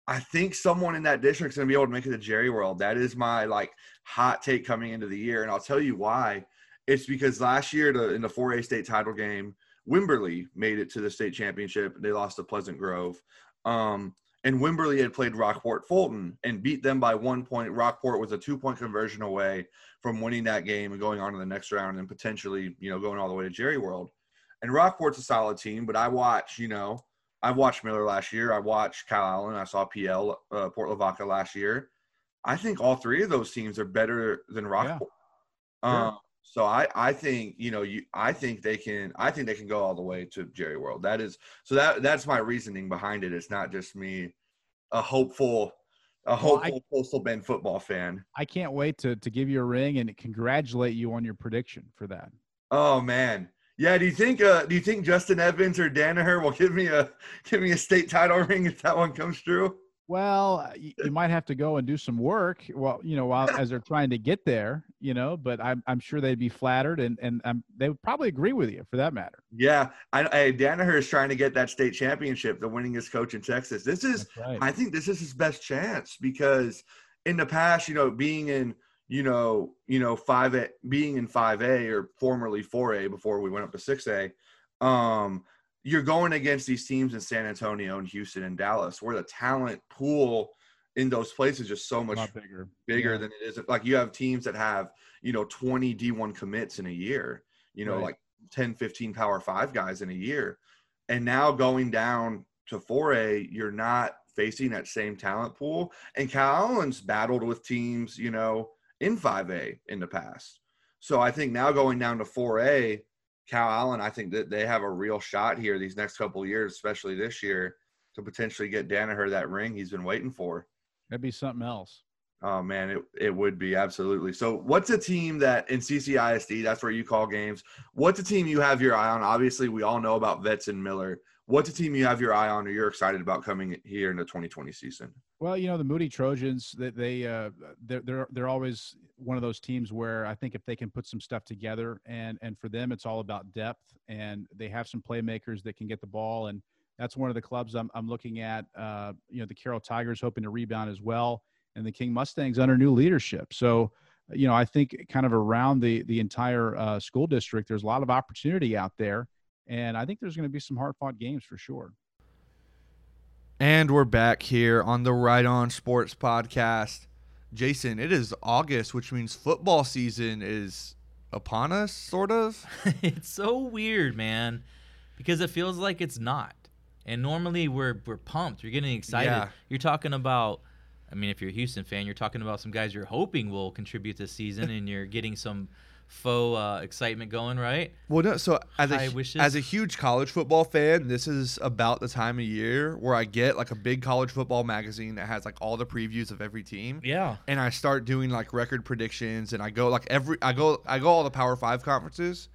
I think someone in that district is going to be able to make it to Jerry World. That is my like hot take coming into the year, and I'll tell you why it's because last year to, in the 4A state title game, Wimberley made it to the state championship. They lost to Pleasant Grove. Um, and Wimberley had played Rockport Fulton and beat them by one point. Rockport was a two point conversion away from winning that game and going on to the next round and potentially, you know, going all the way to Jerry World. And Rockport's a solid team, but I watched, you know, I watched Miller last year. I watched Calallen. I saw PL, uh, Port Lavaca last year. I think all three of those teams are better than Rockport. Yeah. Um, so I, I think you know you I think they can I think they can go all the way to Jerry World. That is so that that's my reasoning behind it. It's not just me, a hopeful, a hopeful well, I, Coastal Bend football fan. I can't wait to to give you a ring and congratulate you on your prediction for that. Oh man, yeah. Do you think uh do you think Justin Evans or Danaher will give me a give me a state title ring if that one comes true? Well, uh, you, you, might have to go and do some work. Well, you know, while as they're trying to get there, you know. But I'm I'm sure they'd be flattered, and and um, they would probably agree with you for that matter. Yeah, I, I Danaher is trying to get that state championship, the winningest coach in Texas. This is, right. I think, this is his best chance because in the past, you know, being in you know, you know, five A, being in five A or formerly four A before we went up to six A, um, you're going against these teams in San Antonio and Houston and Dallas, where the talent pool in those places is just so much bigger, bigger yeah. than it is. Like you have teams that have, you know, 20 D1 commits in a year, you know, right. like 10, 15 power five guys in a year. And now going down to 4A, you're not facing that same talent pool. And Calallen's battled with teams, you know, in 5A in the past. So I think now going down to 4A, Calallen, I think that they have a real shot here these next couple years, especially this year, to potentially get Danaher that ring he's been waiting for. That'd be something else. Oh man, it, it would be absolutely. So, what's a team that in CCISD? That's where you call games. What's a team you have your eye on? Obviously, we all know about Vets and Miller. What's a team you have your eye on, or you're excited about coming here in the 2020 season? Well, you know the Moody Trojans. They, they uh, they're they're they're always one of those teams where I think if they can put some stuff together, and and for them it's all about depth, and they have some playmakers that can get the ball, and that's one of the clubs I'm I'm looking at. Uh, you know the Carroll Tigers hoping to rebound as well, and the King Mustangs under new leadership. So you know I think kind of around the the entire uh, school district, there's a lot of opportunity out there, and I think there's going to be some hard fought games for sure. And we're back here on the Right On Sports Podcast. Jason, it is August, which means football season is upon us, sort of. it's so weird, man, because it feels like it's not. And normally we're we're pumped. You're getting excited. Yeah. You're talking about I mean, if you're a Houston fan, you're talking about some guys you're hoping will contribute this season and you're getting some faux uh, excitement going, right? Well, no. So as High a wishes. as a huge college football fan, this is about the time of year where I get like a big college football magazine that has like all the previews of every team. Yeah. And I start doing like record predictions, and I go like every I go I go all the Power Five conferences.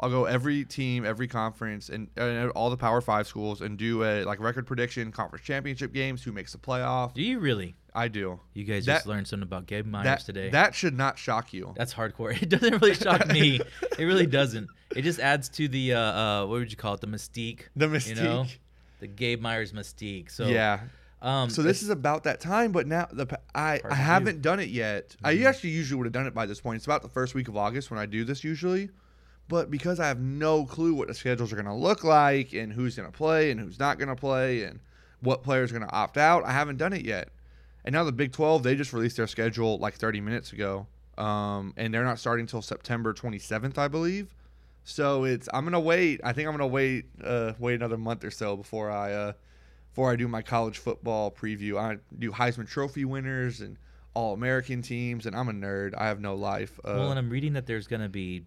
I'll go every team, every conference, and, and, all the Power Five schools, and do a like record prediction, conference championship games, who makes the playoff. Do you really? I do. You guys that, just learned something about Gabe Myers that, today. That should not shock you. That's hardcore. It doesn't really shock me. it really doesn't. It just adds to the uh, uh, what would you call it? The mystique. The mystique. You know? The Gabe Myers mystique. So yeah. Um, so this is about that time, but now the I, I haven't done it yet. Mm-hmm. I actually usually would have done it by this point. It's about the first week of August when I do this usually, but because I have no clue what the schedules are going to look like and who's going to play and who's not going to play and what players are going to opt out. I haven't done it yet. And now the Big 12, they just released their schedule like 30 minutes ago. Um, and they're not starting until September 27th, I believe. So it's I'm gonna wait. I think I'm gonna wait uh, wait another month or so before I uh, before I do my college football preview. I do Heisman Trophy winners and All American teams, and I'm a nerd. I have no life. Uh, well, and I'm reading that there's going to be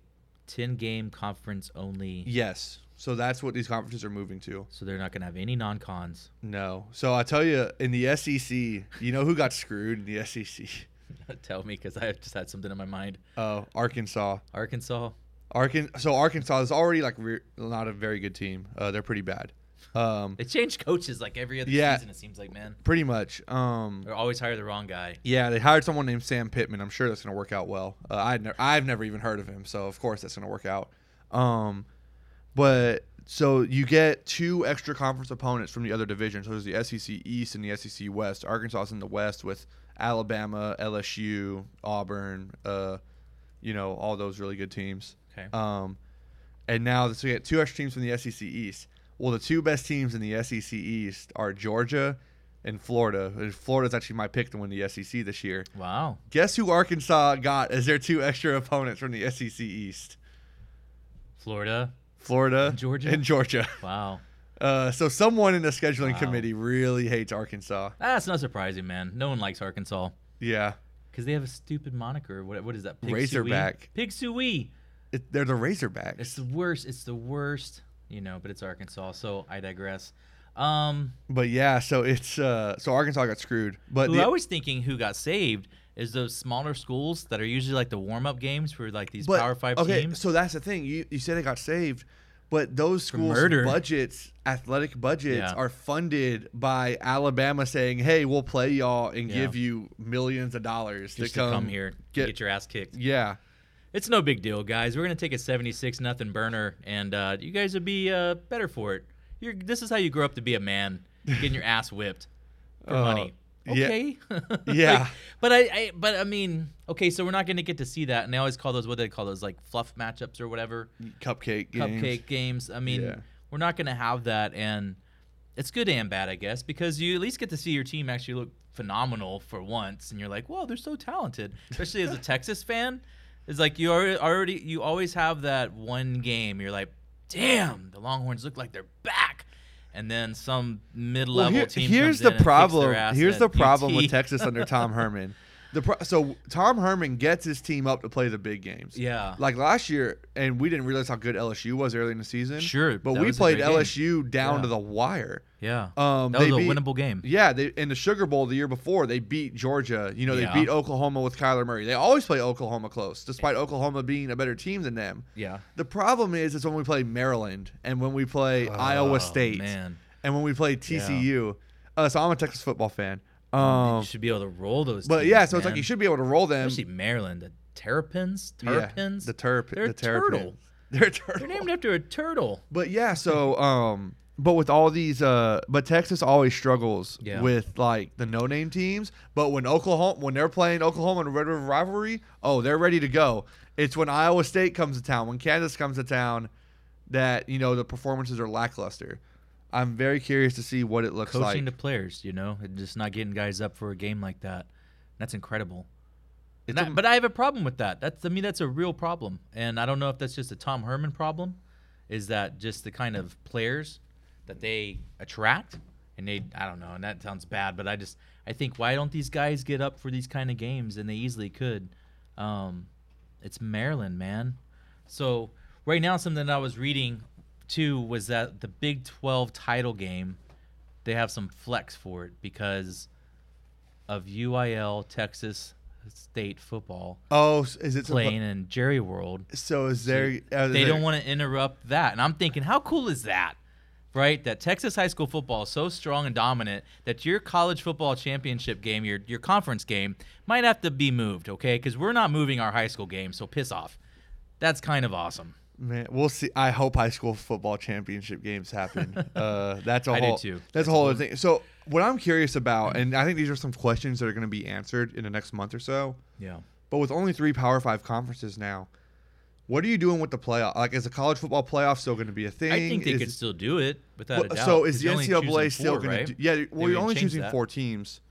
10 game conference only. yes, so that's what these conferences are moving to. So they're not going to have any non cons. No, so I tell you, in the SEC, you know who got screwed in the SEC? Tell me because I just had something in my mind. Oh, Arkansas. Arkansas. Arkan- so Arkansas is already like re- not a very good team. Uh, they're pretty bad. Um, They change coaches like every other Yeah. season, it seems like, man. pretty much. Um, They always hire the wrong guy. Yeah, they hired someone named Sam Pittman. I'm sure that's going to work out well. Uh, I'd ne- I've never even heard of him, so of course that's going to work out. Um, but so you get two extra conference opponents from the other division. So there's the SEC East and the SEC West. Arkansas is in the West with Alabama, LSU, Auburn. Uh, you know all those really good teams. Okay. Um, and now so you get two extra teams from the SEC East. Well, the two best teams in the SEC East are Georgia and Florida. And Florida's actually my pick to win the SEC this year. Wow. Guess who Arkansas got as their two extra opponents from the SEC East? Florida. Florida And Georgia? and Georgia. Wow. Uh, so someone in the scheduling Wow. committee really hates Arkansas. That's not surprising, man. No one likes Arkansas Yeah, because they have a stupid moniker. What, what is that? Pig Razorback. Pig Suey. it, they're the Razorbacks. It's the worst. It's the worst. You know, but it's Arkansas. So I digress. Um, but yeah, so it's uh, so Arkansas got screwed. But who the, I was thinking who got saved is those smaller schools that are usually like the warm up games for like these but, Power Five okay, teams. so that's the thing. You you say they got saved, but those schools' budgets, athletic budgets, Yeah. are funded by Alabama saying, "Hey, we'll play y'all and Yeah. give you millions of dollars just to come, come here, get, get, your ass kicked. yeah." It's no big deal, guys. We're gonna take a 76 nothing burner, and uh, you guys will be uh, better for it. You're, this is how you grow up to be a man, getting your ass whipped for Uh, money. Yeah. Okay. Yeah. Like, but I, I, but I mean, okay, so we're not gonna get to see that, and they always call those what do they call those like fluff matchups or whatever, Cupcake games. cupcake games. I mean, Yeah. we're not gonna have that, and it's good and bad, I guess, because you at least get to see your team actually look phenomenal for once, and you're like, whoa, they're so talented. Especially as a Texas fan, it's like you already you always have that one game. You're like, damn, the Longhorns look like they're back. And then some mid-level Well, here- team. here's the in and kicks problem. Here's the problem UT. with Texas under Tom Herman. The pro- so Tom Herman gets his team up to play the big games. Yeah. Like last year, and we didn't realize how good LSU was early in the season. Sure, but we played great game. LSU down Yeah. to the wire. Yeah. Um, that was a beat- winnable game. Yeah, they in the Sugar Bowl the year before they beat Georgia. You know, they Yeah. beat Oklahoma with Kyler Murray. They always play Oklahoma close, despite Oklahoma being a better team than them. Yeah. The problem is, is when we play Maryland and when we play Iowa Oh, State Man. and when we play TCU. Uh, so I'm a Texas football fan. Um, you should be able to roll those. but teams, yeah, so it's like you should be able to roll them. Especially Maryland, the Terrapins, Yeah, Terrapins. the terp, They're the a turtle. They're a turtle. They're named after a turtle. But yeah, so um, but with all these, uh, but Texas always struggles Yeah. with like the no-name teams. But when Oklahoma, when they're playing Oklahoma in a Red River rivalry, oh, they're ready to go. It's when Iowa State comes to town, when Kansas comes to town, that you know the performances are lackluster. I'm very curious to see what it looks like. Coaching like. the players, you know, and just not getting guys up for a game like that. That's incredible. And a- but I have a problem with that. That's I mean that's a real problem, and I don't know if that's just a Tom Herman problem. Is that just the kind of players that they attract, and they I don't know, and that sounds bad, but I just I think why don't these guys get up for these kind of games, and they easily could. Um, it's Maryland, man. So right now, something that I was reading too was that the Big Twelve title game, they have some flex for it because of UIL Texas State football oh, is it playing in Jerry World. So is there? uh, They there- don't want to interrupt that, and I'm thinking, how cool is that? Right, that Texas high school football is so strong and dominant that your college football championship game, your your conference game, might have to be moved, okay? Because we're not moving our high school game, so piss off. That's kind of awesome. Man, we'll see. I hope high school football championship games happen. uh, that's a I do whole. too. That's a whole other thing. So what I'm curious about, and I think these are some questions that are going to be answered in the next month or so. Yeah. But with only three Power Five conferences now, What are you doing with the playoff? Like, is the college football playoff still going to be a thing? I think they Is- could still do it without a doubt. so is the NCAA still going right? to? Yeah, well, you're only choosing that. four teams.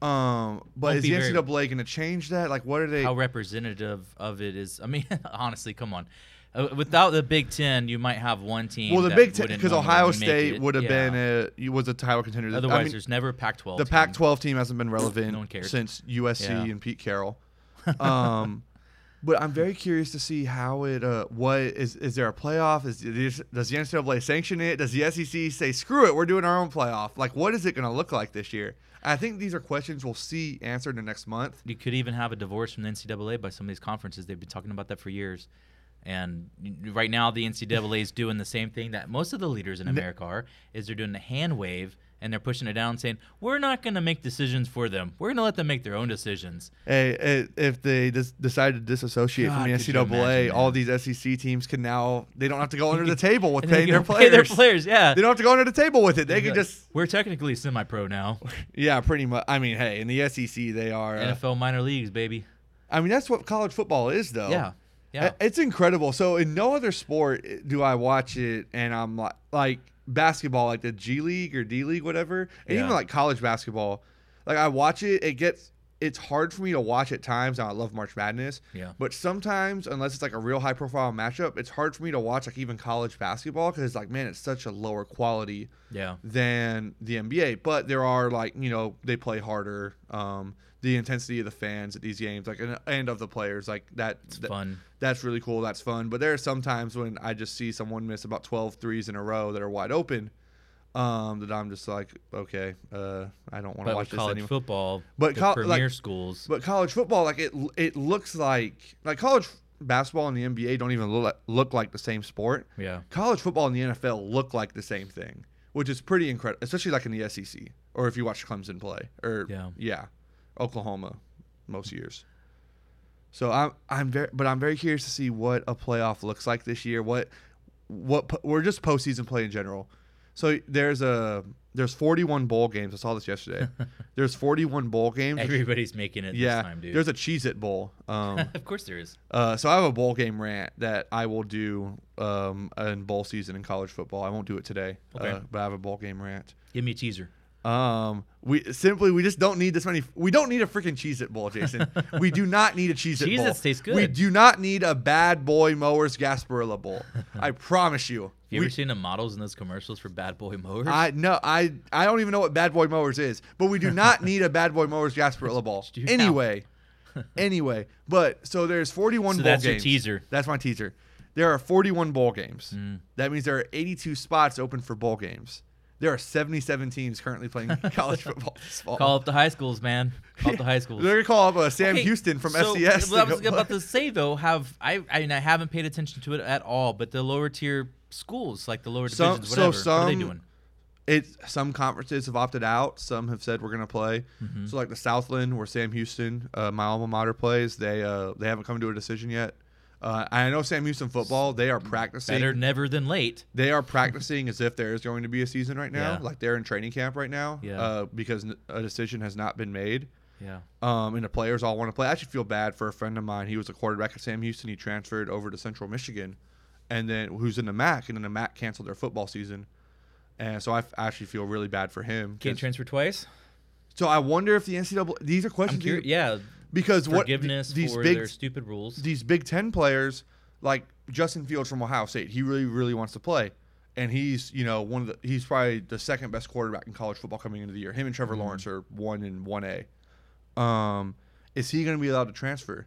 Um, but Won't is the very- NCAA going to change that? Like, what are they? How representative of it is? I mean, honestly, come on. Uh, without the Big Ten, you might have one team. well, the Big Ten because Ohio State would have Yeah. been a was a title contender. I Otherwise, mean, there's never a Pac-12. the team. Pac-12 team hasn't been relevant No since USC Yeah. and Pete Carroll. Um, but I'm very curious to see how it. Uh, what is is there a playoff? Is does the NCAA sanction it? Does the SEC say screw it? We're doing our own playoff. Like, what is it going to look like this year? I think these are questions we'll see answered in the next month. You could even have a divorce from the NCAA by some of these conferences. They've been talking about that for years. And right now, the NCAA is doing the same thing that most of the leaders in America are. Is they're doing the hand wave and they're pushing it down, saying we're not going to make decisions for them. We're going to let them make their own decisions. Hey, if they just decide to disassociate God, from the NCAA, imagine, all these SEC teams can now they don't have to go under the table with paying their can pay players. their players, yeah. They don't have to go under the table with it. They can Yeah. just We're technically semi-pro now. yeah, pretty much. I mean, hey, in the SEC they are. Uh, NFL minor leagues, baby. I mean, that's what college football is, though. Yeah, yeah. It's incredible. So in no other sport do I watch it and I'm like like basketball, like the G League or D League, whatever, and even like college basketball. Like I watch it, it gets it's hard for me to watch at times. I love March Madness. Yeah. But sometimes, unless it's like a real high profile matchup, it's hard for me to watch like even college basketball because it's like, man, it's such a lower quality yeah. than the NBA. But there are like you know they play harder. Um, the intensity of the fans at these games, like and, and of the players, like that. It's that- fun. That's really cool. That's fun. But there are some times when I just see someone miss about 12 threes in a row that are wide open. Um, that I'm just like, okay, uh, I don't want to watch this college anymore. football, But the col- like- schools, But college football, like it, it looks like like college basketball and the NBA don't even look like, look like the same sport. yeah. College football and the NFL look like the same thing, which is pretty incredible, especially like in the SEC or if you watch Clemson play or Yeah. yeah, Oklahoma most years. So I'm I'm very but I'm very curious to see what a playoff looks like this year. What what we're just postseason play in general. So there's a there's 41 bowl games. I saw this yesterday. there's 41 bowl games. Everybody's making it yeah, this time, dude. there's a Cheez It Bowl. Um, of course there is. uh, so I have a bowl game rant that I will do um, in bowl season in college football. I won't do it today, Okay. uh, but I have a bowl game rant. Give me a teaser. Um, we simply we just don't need this many. We don't need a freaking Cheez It bowl, Jason. we do not need a Cheez It bowl. Cheez-Its taste We do not need a Bad Boy Mowers Gasparilla bowl. I promise you. Have you We- ever seen the models in those commercials for Bad Boy Mowers? I no, I I don't even know what Bad Boy Mowers is, but we do not need a Bad Boy Mowers Gasparilla bowl. Anyway, anyway, but so there's 41 So bowl that's your teaser. That's my teaser. There are 41 bowl games. Mm. That means there are 82 spots open for bowl games. There are 77 teams currently playing college football this fall. Call up the high schools, man. Call up the high schools. They're gonna call up uh, Sam Okay, Houston from so, FCS. What I was about to say though, have I? I, mean, I haven't paid attention to it at all. But the lower tier schools, like the lower Some- divisions, so whatever, what are they doing? It's some conferences have opted out. Some have said we're gonna play. Mm-hmm. So like the Southland, where Sam Houston, uh, my alma mater, plays, they uh, they haven't come to a decision yet. Uh, I know Sam Houston football. They are practicing. Better never than late. They are practicing as if there is going to be a season right now. Yeah. Like they're in training camp right now. Yeah. Uh, because a decision has not been made. Yeah. Um, and the players all want to play. I actually feel bad for a friend of mine. He was a quarterback at Sam Houston. He transferred over to Central Michigan, and then who's in the MAC, and then the MAC canceled their football season. And so I f- actually feel really bad for him. Can't transfer twice. so I wonder if the NCAA. These are questions. curious. you- Yeah. Because what th- these for big their stupid rules. these Big Ten players, like Justin Fields from Ohio State, he really really wants to play, and he's you know one of the he's probably the second best quarterback in college football coming into the year. Him and Mm-hmm. Trevor Lawrence are one in one A. Um, is he going to be allowed to transfer?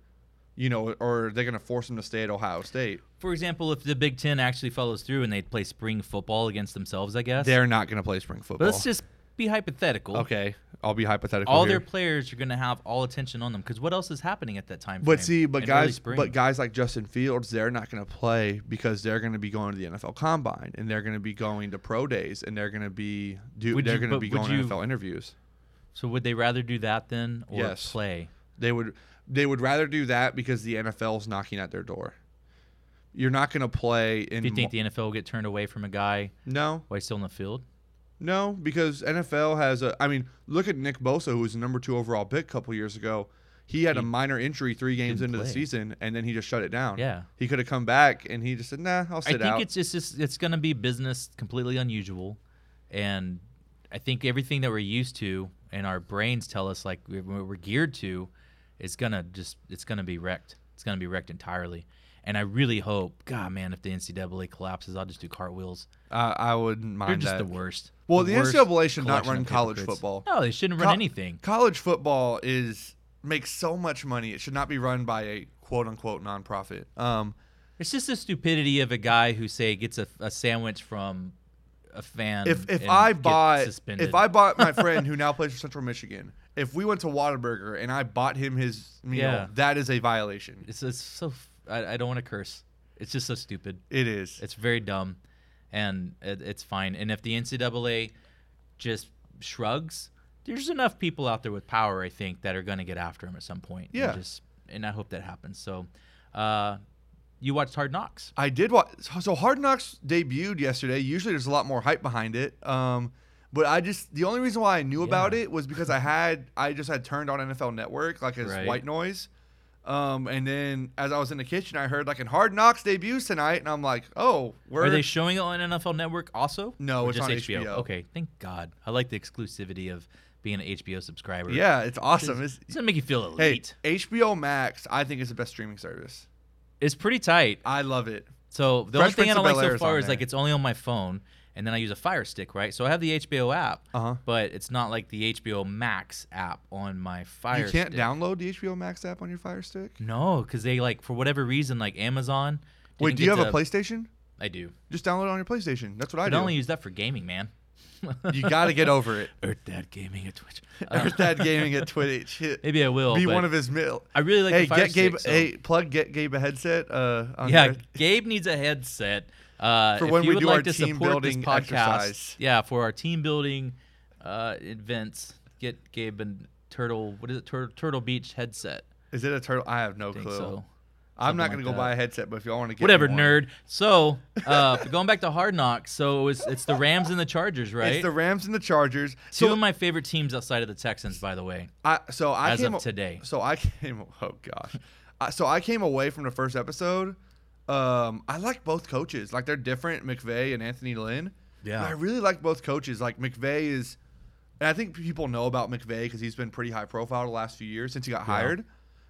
You know, or are they going to force him to stay at Ohio State? For example, if the Big Ten actually follows through and they play spring football against themselves, I guess. They're not going to play spring football. but let's just be hypothetical. okay. I'll be hypothetical. All here. their players are going to have all attention on them because what else is happening at that time? But see, but guys, but guys like Justin Fields, they're not going to play because they're going to be going to the NFL Combine and they're going to be going to pro days and they're going to be do Would they're going to be going you- to NFL interviews. so would they rather do that then or Yes. play? They would they would rather do that because the NFL's knocking at their door. You're not going to play in Do you think the NFL will get turned away from a guy no while he's still in the field? No because NFL has a I mean look at Nick Bosa who was the number two overall pick a couple years ago. he had a minor injury three games into the season, and then he just shut it down. Yeah. he could have come back, and he just said, "Nah, I'll sit out." I think out." it's just, it's it's going to be business completely unusual, and I think everything that we're used to and our brains tell us like we're, we're geared to, is gonna just it's gonna be wrecked. It's gonna be wrecked entirely. And I really hope, God, man, if the NCAA collapses, I'll just do cartwheels. I, I wouldn't mind They're just that. the worst. Well, the worst NCAA should not run college hypocrites. football. No, they shouldn't run Co- anything. College football is makes so much money. It should not be run by a quote unquote nonprofit. Um, It's just the stupidity of a guy who say gets a, a sandwich from a fan. if if I bought suspended. if I bought my friend who now plays for Central Michigan, if we went to Whataburger and I bought him his meal, Yeah. that is a violation. it's it's so I, I don't want to curse. It's just so stupid. It is. It's very dumb, and it, it's fine. And if the NCAA just shrugs, there's enough people out there with power, I think, that are going to get after him at some point. and Yeah. just and I hope that happens. So, uh, you watched Hard Knocks. I did watch. So Hard Knocks debuted yesterday. Usually, there's a lot more hype behind it. Um, but I just the only reason why I knew about it was because I had I just had turned on NFL Network like as Right. white noise. Um, and then as I was in the kitchen, I heard like in Hard Knocks debuts tonight, and I'm like, oh, where Are they showing it on NFL Network also? No, Or it's just on HBO. Okay, thank God. I like the exclusivity of being an HBO subscriber. yeah, it's awesome. It's, It's gonna make you feel hey, elite. HBO Max, I think is the best streaming service. It's pretty tight. I love it. So the Fresh only thing Prince I don't like so far is like it's only on my phone, and then I use a Fire Stick, right? So I have the HBO app, Uh-huh. but it's not like the HBO Max app on my Fire. you can't Stick. download the HBO Max app on your Fire Stick. No, because they like for whatever reason, like Amazon. Wait, do you have get a PlayStation? I do. Just download it on your PlayStation. That's what I do. I only use that for gaming, man. you got to get over it. Earth Dad Gaming at Twitch. Uh, Earth Dad Gaming at Twitch. Maybe I will. Be one of his mil. I really like hey, the Fire get Gabe. Stick, so- Hey, plug get Gabe a headset. Uh, on yeah, there. Gabe needs a headset. Uh, For if when you we would do like our to team support this building podcast, exercise. yeah, for our team building uh, events, get Gabe and turtle. What is it? Tur- turtle Beach headset. Is it a turtle? I have no I clue. so. I'm not gonna like go buy a headset, but if y'all want to get Whatever, nerd. So, uh, going back to Hard Knocks, so it was it's the Rams and the Chargers, right? It's the Rams and the Chargers. Two So of my favorite teams outside of the Texans, by the way. I so I as came of today. So I came. Oh gosh. Uh, so I came away from the first episode. Um, I like both coaches. Like they're different, McVay and Anthony Lynn. Yeah. I really like both coaches. Like McVay is, and I think people know about McVay because he's been pretty high profile the last few years since he got hired.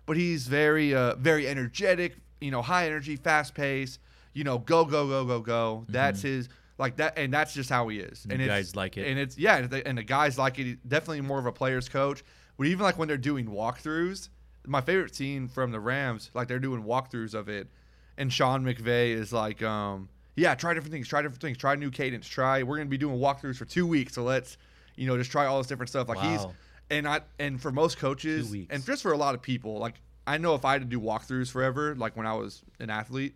But he's very, uh, very energetic. You know, high energy, fast pace. You know, go, go, go, go, go. That's his like that, and that's just how he is. And guys like it. And it's yeah, and the, and the guys like it. Definitely more of a player's coach. But even like when they're doing walkthroughs, my favorite scene from the Rams, like they're doing walkthroughs of it, and Sean McVay is like, um, yeah, try different things, try different things, try new cadence, try. We're gonna be doing walkthroughs for two weeks, so let's, you know, just try all this different stuff. Like he's, and I, and for most coaches, and just for a lot of people, like I know if I had to do walkthroughs forever, like when I was an athlete,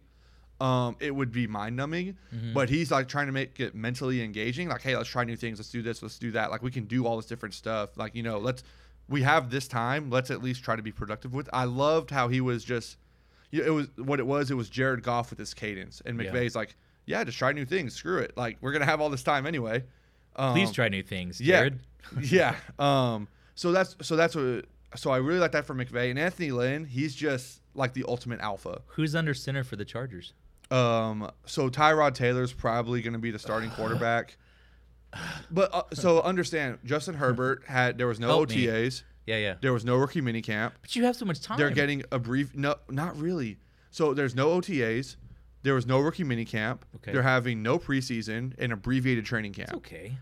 um, it would be mind numbing. Mm-hmm. But he's like trying to make it mentally engaging. Like, hey, let's try new things. Let's do this. Let's do that. Like, we can do all this different stuff. Like, you know, let's we have this time. Let's at least try to be productive with. I loved how he was just. It was what it was. It was Jared Goff with his cadence, and Yeah. McVay's like, yeah, just try new things. Screw it. Like, we're gonna have all this time anyway. Um, Please try new things, yeah. Jared. yeah. Um. So that's so that's what. So I really like that for McVay and Anthony Lynn. He's just like the ultimate alpha. Who's under center for the Chargers? Um, so Tyrod Taylor's probably going to be the starting quarterback. But uh, so understand, Justin Herbert had there was no Help me. Yeah, yeah. there was no rookie minicamp. But you have so much time. They're getting a brief no, not really. So there's no OTAs, there was no rookie minicamp. Okay. They're having no preseason and abbreviated training camp. It's okay.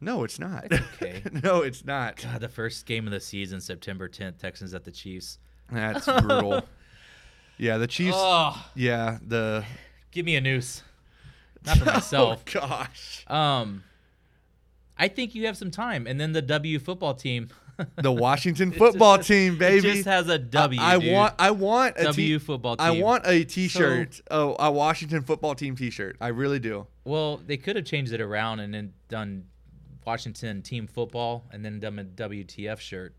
No, it's not. It's okay. no, it's not. God, the first game of the season, September 10th, Texans at the Chiefs. That's brutal. Yeah, the Chiefs. Oh, Yeah, the give me a noose. Not for myself. Oh gosh. Um, I think you have some time, and then the W football team. The Washington football just- team, baby. It just has a W. I, I want I want a W t- football I want a t-shirt. oh, a Washington football team t-shirt. I really do. Well, they could have changed it around and then done Washington team football and then done a WTF shirt.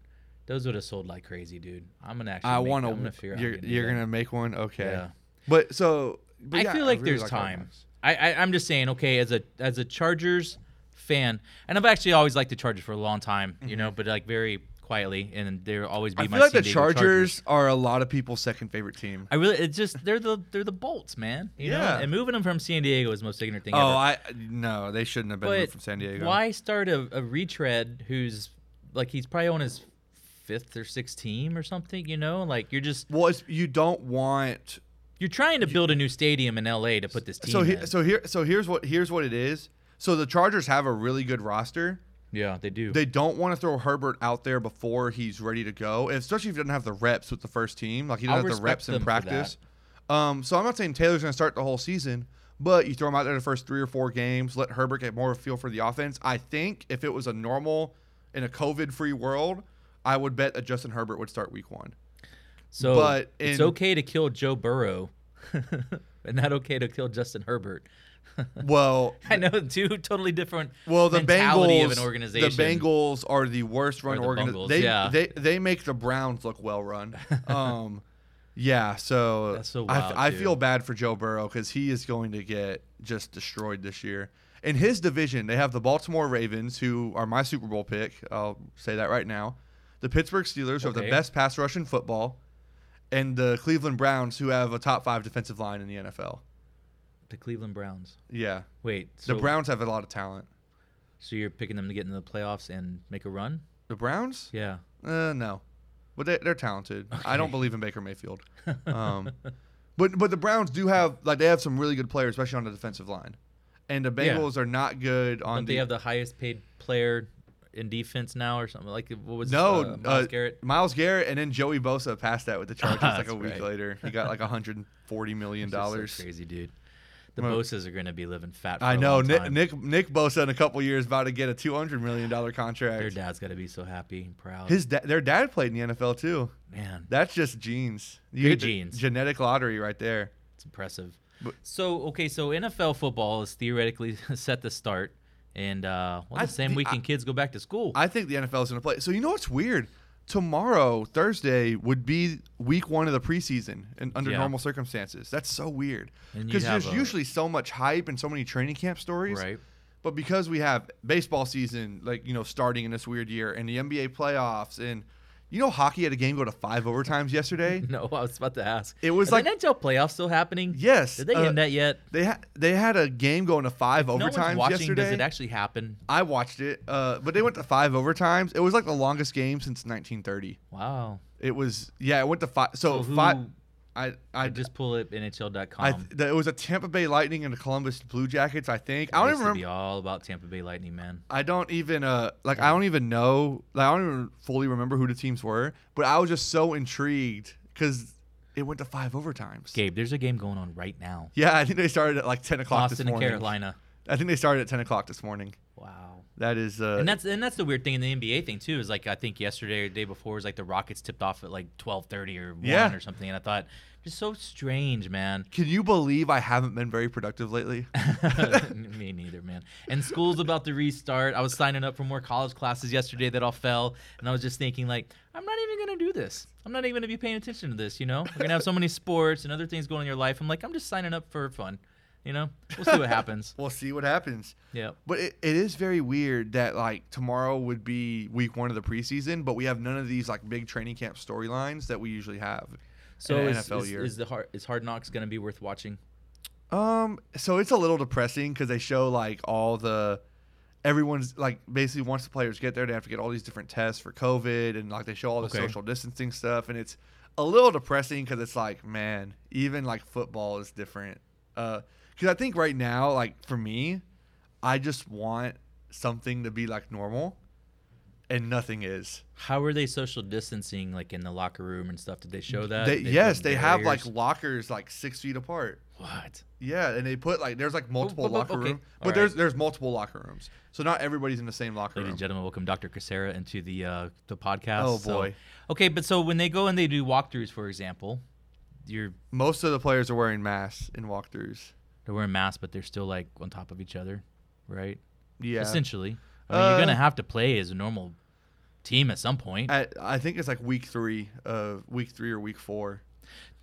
Those would have sold like crazy, dude. I'm gonna actually. I want I'm gonna figure out. You're, how to you're that. gonna make one, okay? Yeah. But so, but I yeah, feel like really there's Hard time. I, I I'm just saying, okay, as a as a Chargers fan, and I've actually always liked the Chargers for a long time, you Mm-hmm. know, but like very quietly, and they'll always be I my I feel like the Diego Chargers, are a lot of people's second favorite team. I really, it's just they're the they're the Bolts, man. You know, Yeah. and moving them from San Diego is the most ignorant thing Oh, ever. I no, they shouldn't have been moved from San Diego. Why start a, a retread who's like he's probably on his fifth or sixth team or something? You know, like you're just Well, it's, you don't want. you're trying to build a new stadium in L.A. to put this team. So in. here, so here, so here's what here's what it is. So the Chargers have a really good roster. yeah, they do. They don't want to throw Herbert out there before he's ready to go, especially if he doesn't have the reps with the first team. Like he I'll doesn't have the reps in practice. Um, so I'm not saying Taylor's going to start the whole season, but you throw him out there the first three or four games, let Herbert get more of a feel for the offense. I think if it was a normal in a COVID-free world, I would bet that Justin Herbert would start week one. so but it's okay to kill Joe Burrow, and not okay to kill Justin Herbert. Well, I know two totally different. Well, the mentality Bengals, of an organization. the Bengals are the worst run organization. They, yeah. they they make the Browns look well run. um, yeah, so, That's so I, wild, I too. feel bad for Joe Burrow because he is going to get just destroyed this year. In his division, they have the Baltimore Ravens, who are my Super Bowl pick. I'll say that right now. The Pittsburgh Steelers, who have the best pass rush in football, and the Cleveland Browns, who have a top five defensive line in the NFL. The Cleveland Browns. Yeah, Wait, so, the Browns have a lot of talent. So you're picking them to get into the playoffs and make a run? The Browns? Yeah. Uh, no, but they, they're talented. I don't believe in Baker Mayfield. Um, but but the Browns do have like they have some really good players, especially on the defensive line, and the Yeah. Bengals are not good on Don't the. they have the highest paid player in defense now or something? Like what was no, uh, Myles uh, Garrett? Myles Garrett, and then Joey Bosa passed that with the Chargers like a week right. later. He got like 140 million is so dollars. crazy, dude. The Well, Bosas are going to be living fat. For I a know long Nick. Nick Nick Bosa in a couple years about to get a 200 million dollar contract. Their dad's got to be so happy and proud. His da- their dad played in the NFL too. man, That's just genes. You Good genes. Genetic lottery right there. it's impressive. But- so okay, so NFL football is theoretically set to start, and uh, well, I- the same the- weekend I- kids go back to school. I think the NFL is going to play. So you know what's weird? Tomorrow, Thursday, would be week one of the preseason in, under Yeah. normal circumstances. That's so weird because there's a- usually so much hype and so many training camp stories. right. But because we have baseball season, like you know, starting in this weird year, and the NBA playoffs, and you know, hockey had a game go to five overtimes yesterday. No, I was about to ask. It was Are like the NHL playoffs still happening? yes, Did they uh, end that yet? They had they had a game going to five no overtimes one's watching. yesterday. Does it actually happen? I watched it, uh, but they went to five overtimes. It was like the longest game since 1930. Wow. It was yeah, it went to five. So, So who? five. I I I just pull up NHL.com. I th- it was a Tampa Bay Lightning and the Columbus Blue Jackets. I think I I don't even remember. all about Tampa Bay Lightning, man. I don't even uh like I don't even know. Like I don't even fully remember who the teams were. But I was just so intrigued because it went to five overtimes. Gabe, there's a game going on right now. Yeah, I think they started at like 10 o'clock Boston this and. Carolina. I think they started at 10 o'clock this morning. Wow. That is uh and that's and that's the weird thing in the NBA thing too is like I think yesterday or the day before was like the Rockets tipped off at like 12:30 or 1 Yeah. or something and I thought just so strange, man. Can you believe I haven't been very productive lately? Me neither, man. And school's about to restart. I was signing up for more college classes yesterday that all fell, and I was just thinking, like, I'm not even gonna do this. I'm not even gonna be paying attention to this. You know, we're gonna have so many sports and other things going on in your life. I'm like, I'm just signing up for fun. You know, we'll see what happens. we'll see what happens. Yeah. But it, it is very weird that like tomorrow would be week one of the preseason, but we have none of these like big training camp storylines that we usually have. So is, NFL is, year. is the hard is Hard Knocks gonna be worth watching? Um, so it's a little depressing because they show like all the everyone's like basically once the players get there, they have to get all these different tests for COVID and like they show all the Okay. social distancing stuff, and it's a little depressing because it's like man, even like football is different. Uh, because I think right now, like for me, I just want something to be like normal, and nothing is. How are they social distancing, like in the locker room and stuff? Did they show that? They, They yes, they have like lockers like six feet apart. what? Yeah, and they put like there's like multiple but- locker okay. rooms, but there's right. there's multiple locker rooms, so not everybody's in the same locker Ladies room. and gentlemen, welcome Dr. Casera into the uh, the podcast. Oh, So- boy. okay, but so when they go and they do walkthroughs, for example, you're Most of the players are wearing masks in walkthroughs. They're wearing masks, but they're still like on top of each other, right? Yeah, Essentially, I mean, you're gonna Uh, have to play as a normal team at some point. I, I think it's like week three of week three or week four.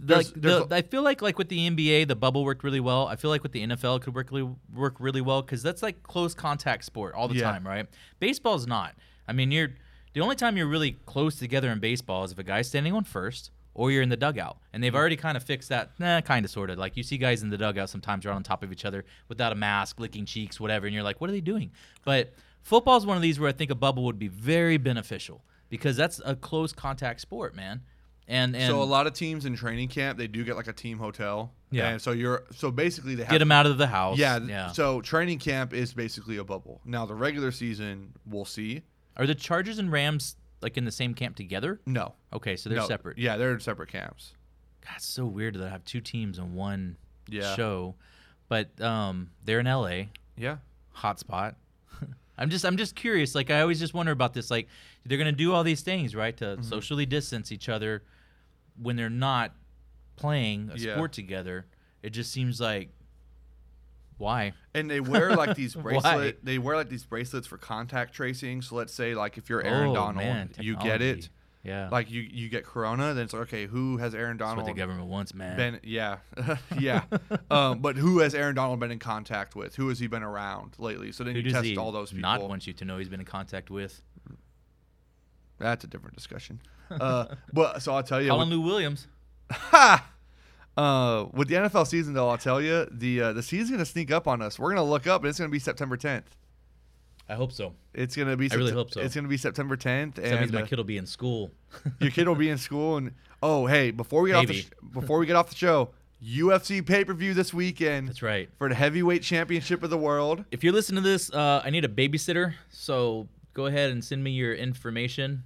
like there's- the, there's a- I feel like like with the NBA, the bubble worked really well. I feel like with the NFL, it could work really work really well because that's like close contact sport all the Yeah. time, right? Baseball's not. I mean, you're The only time you're really close together in baseball is if a guy's standing on first or you're in the dugout. And they've hmm. already kind of fixed that, nah, kind of, sort of. Like you see guys in the dugout sometimes are on top of each other without a mask, licking cheeks, whatever. And you're like, what are they doing? But football is one of these where I think a bubble would be very beneficial because that's a close contact sport, man. And, and so a lot of teams in training camp they do get like a team hotel. Yeah. And so you're so basically they have get them out of the house. Yeah, yeah. So training camp is basically a bubble. Now the regular season we'll see. Are the Chargers and Rams like in the same camp together? No. Okay, so they're no. separate. Yeah, they're in separate camps. God, it's so weird that I have two teams in one Yeah. show, but um, they're in LA, Yeah. hotspot. I'm just I'm just curious. Like I always just wonder about this. Like they're gonna do all these things right to Mm-hmm. socially distance each other when they're not playing a Yeah. sport together. It just seems like why? And they wear like these bracelet. They wear like these bracelets for contact tracing. So let's say like if you're Aaron oh, Donald, man, you get it. Yeah, Like you you get Corona, then it's like okay, who has Aaron Donald? that's what the government wants, man. been? Yeah, yeah. um, but who has Aaron Donald been in contact with? Who has he been around lately? So then Who you test all those people. not want you to know he's been in contact with? That's a different discussion. Uh, but so I'll tell you. Colin with- Lou Williams. Ha! Uh, with the NFL season, though, I'll tell you the uh, the season's gonna sneak up on us. We're gonna look up, and it's gonna be September 10th. I hope so. It's gonna be. I really hope so. It's gonna be September 10th, That means and my uh, kid will be in school. your kid will be in school. And oh, hey, before we get off the sh- before we get off the show, UFC pay per view this weekend That's right. for the heavyweight championship of the world. If you're listening to this, uh, I need a babysitter. So go ahead and send me your information.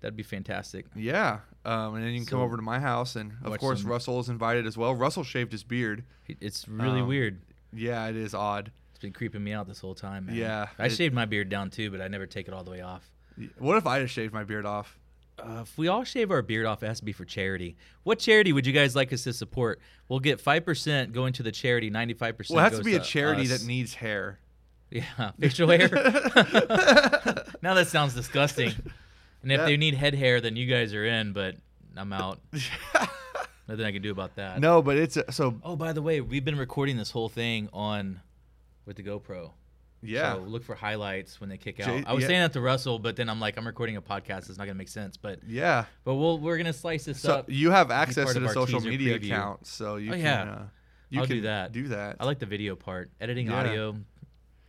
That'd be fantastic. Yeah, um, and then you can come over to my house, and of course some- Russell is invited as well. Russell shaved his beard. It's really Um, weird. Yeah, it is odd. It's been creeping me out this whole time, man. Yeah, I it- shaved my beard down too, but I never take it all the way off. What if I just shaved my beard off? Uh, if we all shave our beard off, it has to be for charity. What charity would you guys like us to support? We'll get five percent going to the charity. Ninety-five percent. Well, it has to be a charity us. that needs hair. Yeah, facial hair. now that sounds disgusting. And if Yeah. they need head hair, then you guys are in, but I'm out. Nothing I can do about that. No, but it's a, so Oh, by the way, we've been recording this whole thing on with the GoPro. yeah. So look for highlights when they kick out. Jay- I was yeah. saying that to Russell, but then I'm like, I'm recording a podcast. It's not gonna make sense. But Yeah. but we'll we're gonna slice this So up. you have access to the social media preview. account, so you Oh, can. yeah. Uh, you I'll can do that. Do that. I like the video part. Editing Yeah. audio.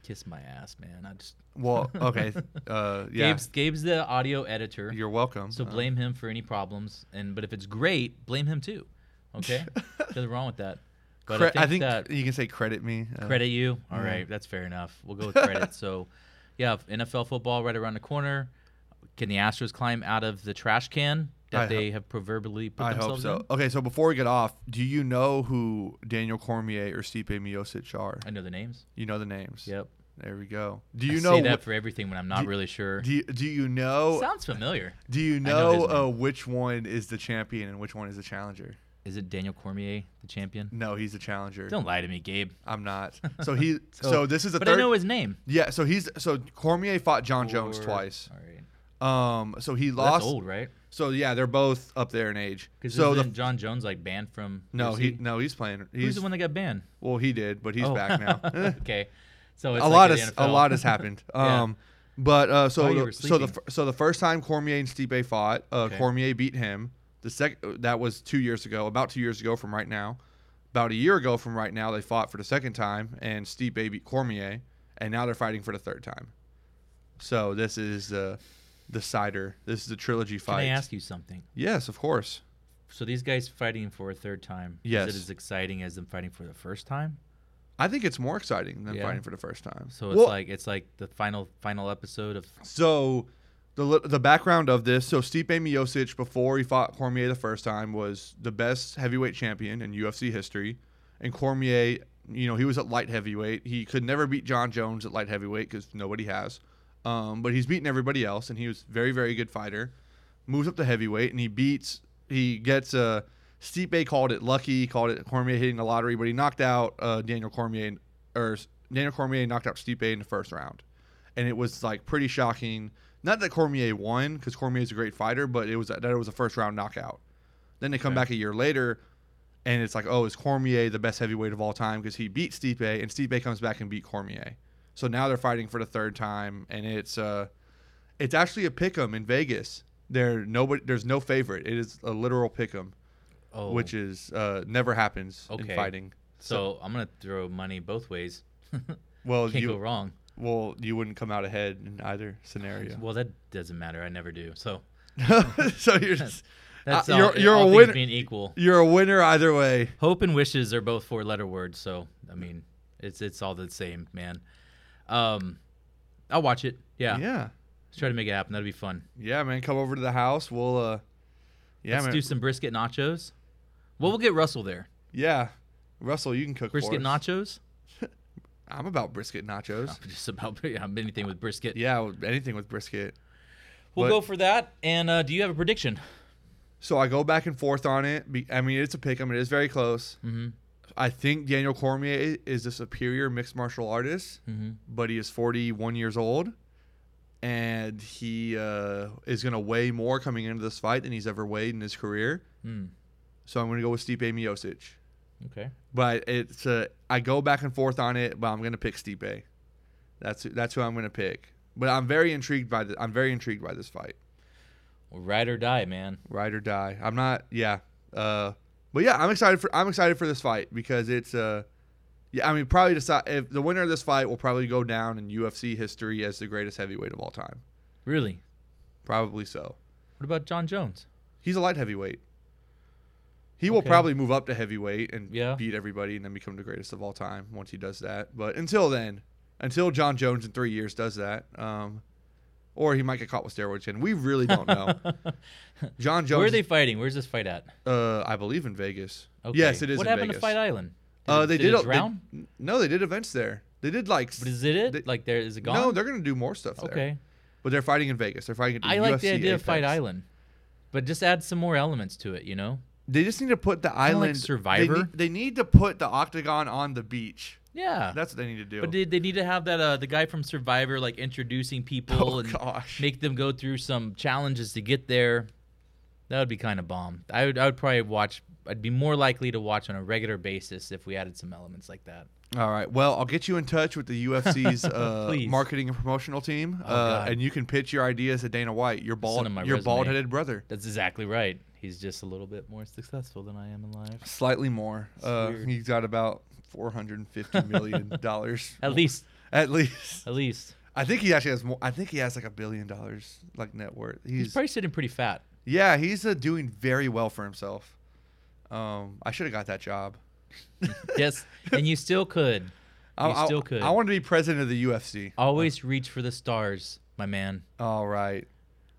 Kiss my ass, man. I just well, okay. Uh, yeah. Gabe's Gabe's the audio editor. You're welcome. So Uh, blame him for any problems, and but if it's great, blame him too. Okay, nothing wrong with that. But cre- I think, that you can say credit me. Uh, credit you. All yeah. right, that's fair enough. We'll go with credit. so, yeah, NFL football right around the corner. Can the Astros climb out of the trash can that I they have proverbially put I hope themselves so. in? Okay, so before we get off, do you know who Daniel Cormier or Stipe Miocic are? I know the names. You know the names. Yep. There we go. Do you I know? say that wh- for everything when I'm not do- really sure. do you, do you know? Sounds familiar. do you know know, uh, which one is the champion and which one is the challenger? Is it Daniel Cormier, the champion? No, he's the challenger. Don't lie to me, Gabe. I'm not. So he. so, So- this is the But third. I know his name. yeah. So he's so Cormier fought Jon Jones twice. All right. Um. So he Well, that's lost. old, right? So yeah, they're both up there in age. So isn't the Jon Jones like banned from? no, he UFC? no, he's playing. He's Who's the one that got banned? well, he did, but he's Oh. back now. Okay, so it's a like lot the has a lot has happened. Yeah. Um, but uh, so Oh, the, so the so the first time Cormier and Stipe fought, uh, Okay. Cormier beat him. The sec that was two years ago, about two years ago from right now. About a year ago from right now, they fought for the second time, and Stipe beat Cormier, and now they're fighting for the third time. So this is uh, the cider. This is a trilogy fight. Can. I ask you something? Yes, of course. So these guys fighting for a third time. Yes. Is it as exciting as them fighting for the first time? I think it's more exciting than Yeah. fighting for the first time. So it's Well, like it's like the final final episode of. So the the background of this, so Stipe Miocic before he fought Cormier the first time was the best heavyweight champion in UFC history, and Cormier, you know, he was at light heavyweight. He could never beat Jon Jones at light heavyweight because nobody has, um, but he's beaten everybody else, and he was very very good fighter. Moves up to heavyweight, and he beats. He gets uh, Stipe called it lucky, he called it Cormier hitting the lottery, but he knocked out uh, Daniel Cormier, or Daniel Cormier knocked out Stipe in the first round and it was like pretty shocking. Not that Cormier won because Cormier is a great fighter, but it was that it was a first round knockout. Then they come Okay. back a year later, and it's like, oh, is Cormier the best heavyweight of all time because he beat Stipe, and Stipe comes back and beat Cormier. So now they're fighting for the third time, and it's uh, It's actually a pick'em in Vegas. There nobody. There's no favorite. It is a literal pick'em, Oh, which is uh, never happens in Okay. fighting. so I'm gonna throw money both ways. Well, Can't you go wrong. well you wouldn't come out ahead in either scenario. Well, that doesn't matter. I never do. So so you're just, that's Uh, all, you're- you're all a things winner. being equal. you're a winner either way. Hope and wishes are both four letter words. So I mean, it's it's all the same, man. Um, I'll watch it. Yeah, Yeah. let's try to make it happen. That'd be fun. Yeah, man. Come over to the house. We'll uh, yeah, let's man. do some brisket nachos. Well, we'll get Russell there. yeah, Russell, you can cook Brisket nachos. I'm about brisket nachos. Just about yeah, anything with brisket. Yeah, anything with brisket. We'll But- go for that. And uh, do you have a prediction? So I go back and forth on it. I mean, it's a pick. I mean, it is very close. Mm-hmm. I think Daniel Cormier is a superior mixed martial artist, Mm-hmm. but he is 41 years old, and he uh, is going to weigh more coming into this fight than he's ever weighed in his career. Mm. So I'm going to go with Stipe Miocic. Okay. But it's uh, I go back and forth on it, but I'm going to pick Stipe. That's that's who I'm going to pick. But I'm very intrigued by the, I'm very intrigued by this fight. Well, ride or die, man. ride or die. I'm not. Yeah. Uh, but yeah, I'm excited for I'm excited for this fight because it's uh, yeah. I mean, probably decide if the winner of this fight will probably go down in UFC history as the greatest heavyweight of all time. Really? Probably so. What about Jon Jones? He's a light heavyweight. He will Okay. probably move up to heavyweight and Yeah. beat everybody and then become the greatest of all time once he does that. But until then, until Jon Jones in three years does that, um, or he might get caught with steroids, and we really don't know. Jon Jones, Where are they fighting? Where's this fight at? uh, I believe in Vegas. Okay. Yes, it is. What in happened Vegas. to Fight Island? Did Uh, they did did. it a- they- no, they did events there. They did like. but is it it? they- like there is it gone? no, they're gonna do more stuff there. okay. but they're fighting in Vegas. They're fighting. I like the idea of Fight Island, but just add some more elements to it. You know? They just need to put the like island. Survivor? They need, they need to put the octagon on the beach. Yeah. That's what they need to do. but they, they need to have that uh, the guy from Survivor like introducing people oh and gosh. make them go through some challenges to get there. That would be kind of bomb. I would I would probably watch. I'd be more likely to watch on a regular basis if we added some elements like that. All right. Well, I'll get you in touch with the UFC's uh, Please. marketing and promotional team, Oh, uh, God. and you can pitch your ideas to Dana White, your bald, him my your resume. bald-headed brother. That's exactly right. He's just a little bit more successful than I am in life. Slightly more. Uh, he's got about four hundred and fifty million dollars At least, At least. at least. I think he actually has more. I think he has like a billion dollars like net worth. He's, He's, probably sitting pretty fat. yeah, he's uh, doing very well for himself. Um, I should have got that job. Yes, and you still could. You I- still could. I want to be president of the UFC. Always reach for the stars, my man. All right.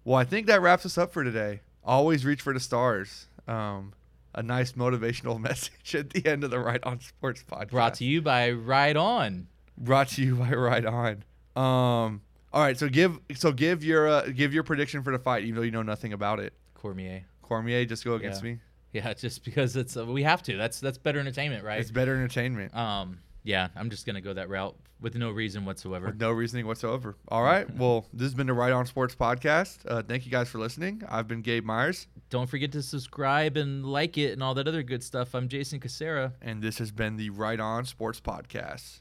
Well, I think that wraps us up for today. Always reach for the stars. Um, a nice motivational message at the end of the Right On Sports podcast. Brought to you by Ride On. Brought to you by Right On. Um, all right. So give so give your uh, give your prediction for the fight, even though you know nothing about it. Cormier. Cormier, just go against Yeah. me. Yeah, just because it's uh, we have to. That's that's better entertainment, right? It's better entertainment Um, yeah, I'm just gonna go that route with no reason whatsoever. with no reasoning whatsoever. All right. Well, this has been the Right On Sports podcast. Uh, thank you guys for listening. I've been Gabe Myers, Don't forget to subscribe and like it and all that other good stuff. I'm Jason Casera. and this has been the Right On Sports podcast.